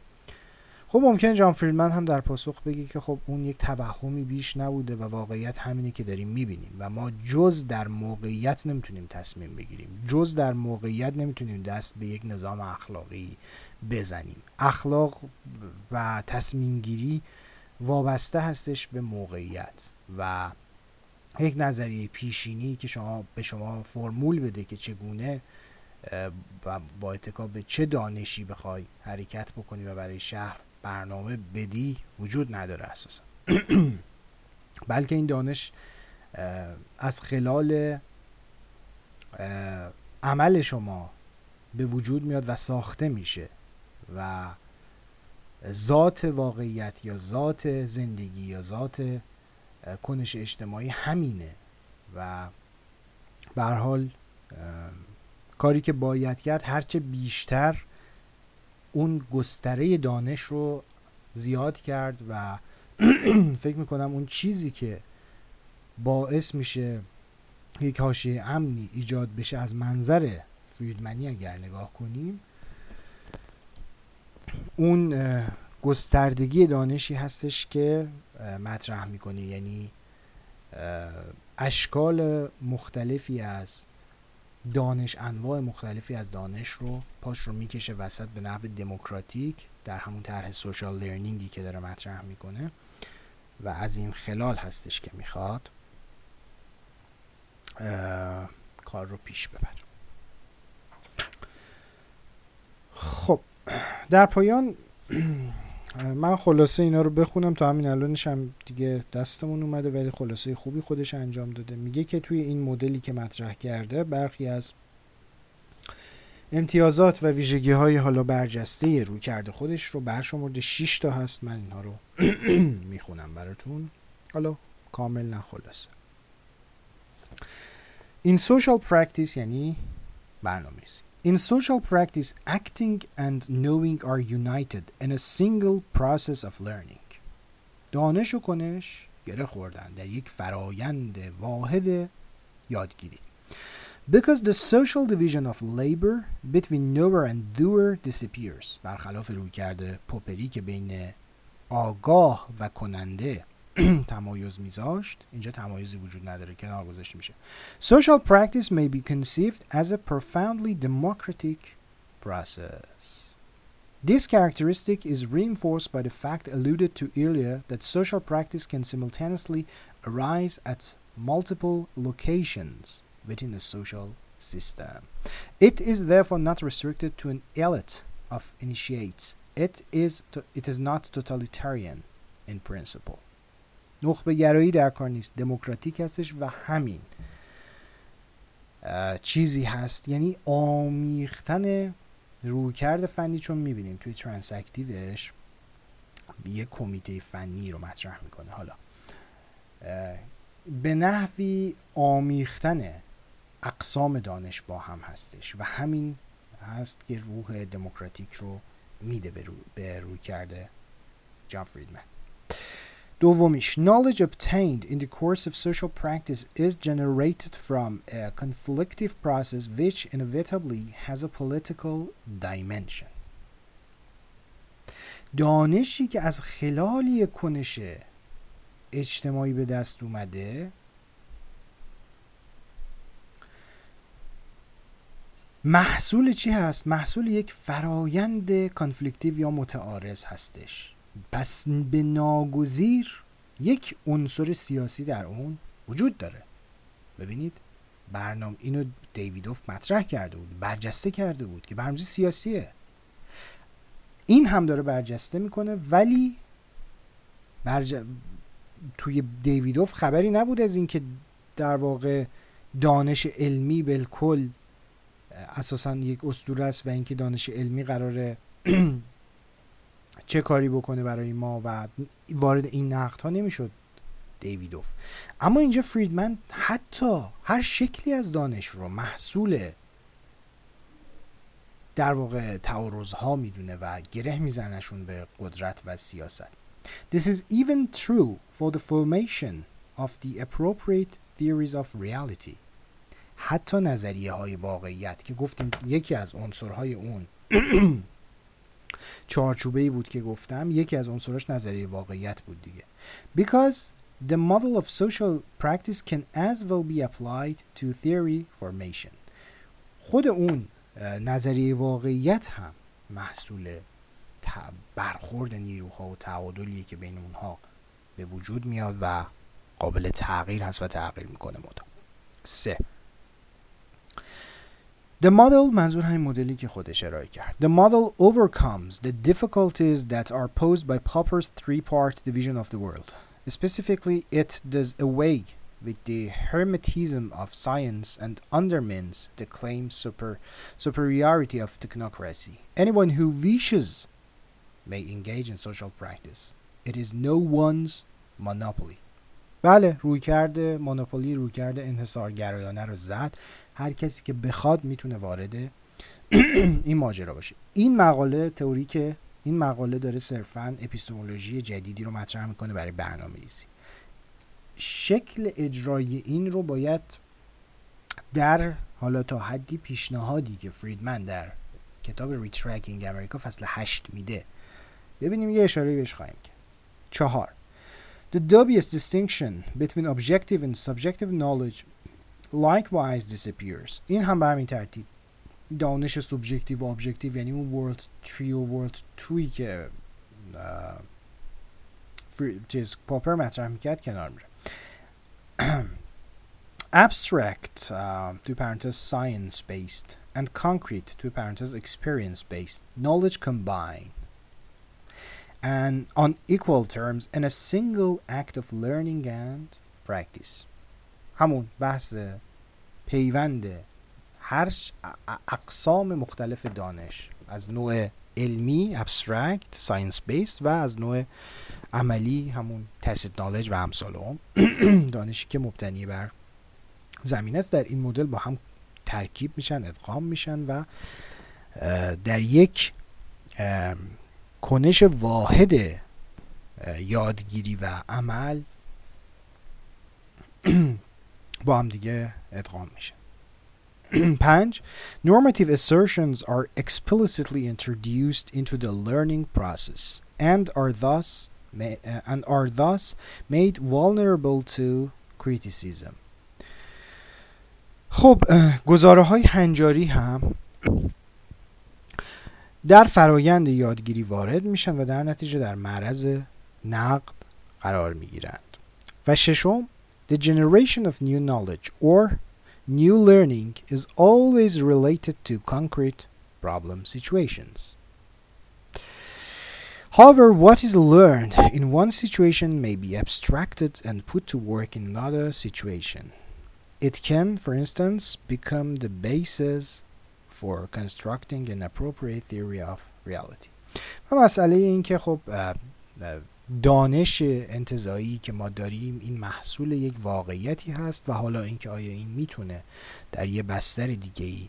خب ممکن جان فریدمن هم در پاسخ بگی که خب اون یک توهمی بیش نبوده و واقعیت همینه که داریم می‌بینیم و ما جز در موقعیت نمی‌تونیم تصمیم بگیریم. جز در موقعیت نمی‌تونیم دست به یک نظام اخلاقی بزنیم. اخلاق و تصمیم گیری وابسته هستش به موقعیت و یک نظریه پیشینی که شما به شما فرمول بده که چگونه و با اتکا به چه دانشی بخوای حرکت بکنی و برای شهر برنامه بدی وجود نداره اساسا. بلکه این دانش از خلال عمل شما به وجود میاد و ساخته میشه و ذات واقعیت یا ذات زندگی یا ذات کنش اجتماعی همینه. و به حال کاری که باید کرد هرچه بیشتر اون گستره دانش رو زیاد کرد و فکر می‌کنم اون چیزی که باعث میشه یک حاشیه امنی ایجاد بشه از منظر فریدمنی اگر نگاه کنیم اون گستردگی دانشی هستش که مطرح می‌کنه. یعنی اشکال مختلفی از دانش انواع مختلفی از دانش رو پاش رو می‌کشه وسط به نحو دموکراتیک در همون طرح سوشال لرنینگی که داره مطرح می‌کنه. و از این خلال هستش که می‌خواد کار رو پیش ببر خب. در پایان من خلاصه اینا رو بخونم تا همین الانش هم دیگه دستمون اومده ولی خلاصه خوبی خودش انجام داده. میگه که توی این مدلی که مطرح کرده برخی از امتیازات و ویژگی های حالا برجسته رو کرده خودش رو برشمرده. 6 تا هست من اینها رو می‌خونم براتون. حالا کامل نه خلاصه. این social practice یعنی برنامه‌ریزی. In social practice, acting and knowing are united in a single process of learning. دانش و کنش گره خوردن در یک فرایند واحد یادگیری. Because the social division of labor between knower and doer disappears. برخلاف روی کرده پوپری که بین آگاه و کننده تمایز میذاشت اینجا تمایزی وجود نداره کنار گذاشته میشه social practice may be conceived as a profoundly democratic process This characteristic is reinforced by the fact alluded to earlier that social practice can simultaneously arise at multiple locations within the social system. It is therefore not restricted to an elite of initiates. It is, it is not totalitarian in principle. نخبه گرایی در کار نیست. دموکراتیک هستش و همین. چیزی هست. یعنی آمیختن رویکرد فنی چون می‌بینیم توی ترانسکتیوش یه کمیته فنی رو مطرح می‌کنه. حالا به نحوی آمیختن اقسام دانش با هم هستش و همین هست که روح دموکراتیک رو میده به روی کرده جان فریدمن. دومیش knowledge obtained in the course of social practice is generated from a conflictive process which inevitably has a political dimension دانشی که از خلال کنش اجتماعی به دست اومده محصول چی هست؟ محصول یک فرایند کانفلیکتیو یا متعارض هستش پس به ناگزیر یک عنصر سیاسی در اون وجود داره. ببینید برنامه اینو دیویدوف مطرح کرده بود برجسته کرده بود که برنامه سیاسیه. این هم داره برجسته می‌کنه ولی برج... توی دیویدوف خبری نبود از اینکه در واقع دانش علمی بالکل اساسا یک اسطوره است و اینکه دانش علمی قراره چه کاری بکنه برای ما و وارد این نقد ها نمی‌شد دیویدوف. اما اینجا فریدمن حتی هر شکلی از دانش رو محصول در واقع تعارض ها می‌دونه و گره میزنشون به قدرت و سیاست. This is even true for the formation of the appropriate theories of reality. حتی نظریه های واقعیت که گفتیم یکی از عنصرهای اون چارچوبه ای بود که گفتم یکی از عنصراش نظریه واقعیت بود دیگه. Because the model of social practice can as well be applied to theory formation. خود اون نظریه واقعیت هم محصول برخورد نیروها و تعادلیه که بین اونها به وجود میاد و قابل تغییر هست و تغییر می‌کنه مدام. سه. The model منظور همین مدلی که خودش ارائه کرد The model overcomes the difficulties that are posed by Popper's three-part division of the world. Specifically, it does away with the hermetism of science and undermines the claimed super, superiority of technocracy. Anyone who wishes may engage in social practice. It is no one's monopoly. بله روی کرده مونوپولی روی کرده انحصارگرایانه رو زد هر کسی که بخواد می‌تونه وارد این ماجرا باشه. این مقاله تئوری که این مقاله داره صرفا اپیستمولوژی جدیدی رو مطرح می‌کنه برای برنامه ریزی شکل اجرای این رو باید در حالا تا حدی پیشنهادی که فریدمن در کتاب Retracking America فصل هشت میده ببینیم یه اشاره بهش خواهیم کرد. چهار. The dubious distinction between objective and subjective knowledge likewise disappears این هم به همین ترتیب دانش سوبژکتیو و ابجکتیو یعنی اون ورلد 3 و ورلد 2 که چیز پاپر مطرح میکرد کنار میره abstract uh, to parenthesis science based and concrete to parenthesis experience based knowledge combined and on equal terms in a single act of learning and practice همون بحث پیوند هر اقسام مختلف دانش. از نوع علمی abstract science based و از نوع عملی همون tacit knowledge و امثال هم. دانشی که مبتنی بر زمین است. در این مدل با هم ترکیب میشن ادغام میشن و در یک کنش واحد یادگیری و عمل با هم دیگه ادغام میشن پنج normative assertions are explicitly introduced into the learning process and are thus and are thus made vulnerable to criticism خب گزاره های هنجاری هم در فرایند یادگیری وارد میشن و در نتیجه در معرض نقد قرار می‌گیرند و ششم The generation of new knowledge or new learning is always related to concrete problem situations. However, what is learned in one situation may be abstracted and put to work in another situation. It can, for instance, become the basis for constructing an appropriate theory of reality. و مسئله این که خب دانش انتظایی که ما داریم این محصول یک واقعیتی هست و حالا اینکه آیا این می‌تونه در یه بستر دیگه ای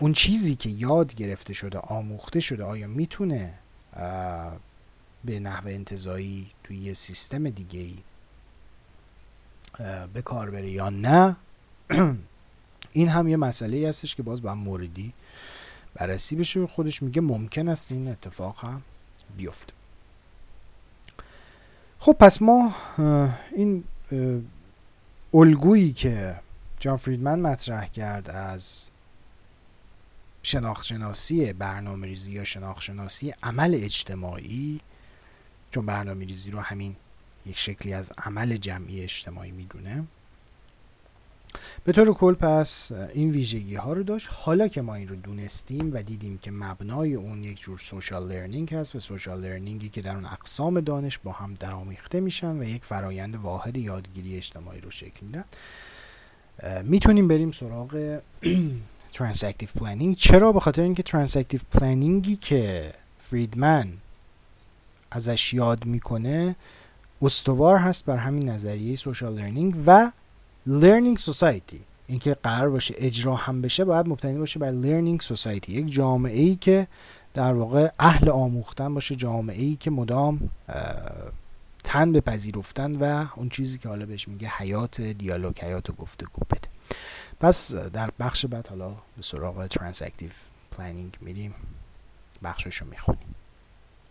اون چیزی که یاد گرفته شده آموخته شده آیا می‌تونه به نحو انتظایی توی یه سیستم دیگه ای به کار بره یا نه؟ این هم یه مسئله هستش که باز با موردی بررسی بشه. خودش میگه ممکن است این اتفاق هم بیفته. خب پس ما این الگویی که جان فریدمن مطرح کرد از شناخت شناسی برنامه ریزی یا شناخت شناسی عمل اجتماعی چون برنامه ریزی رو همین یک شکلی از عمل جمعی اجتماعی می‌دونه به طور کل پس این ویژگی ها رو داشت. حالا که ما این رو دونستیم و دیدیم که مبنای اون یک جور social learning هست و social learning ی که در اون اقسام دانش با هم درامیخته میشن و یک فرایند واحد یادگیری اجتماعی رو شکل میدن می‌تونیم بریم سراغ transactive planning چرا؟ به خاطر اینکه transactive planning ی که فریدمن ازش یاد می‌کنه استوار هست بر همین نظریه social learning و learning society اینکه قرار باشه اجرا هم بشه باید مبتنی باشه بر learning society یک جامعه ای که در واقع اهل آموختن باشه جامعه ای که مدام تن به پذیرفتن و اون چیزی که حالا بهش میگه حیات دیالوگ حیات و گفتگو بده. پس در بخش بعد حالا به سراغ transactive planning میریم. بخشش رو می‌خونیم.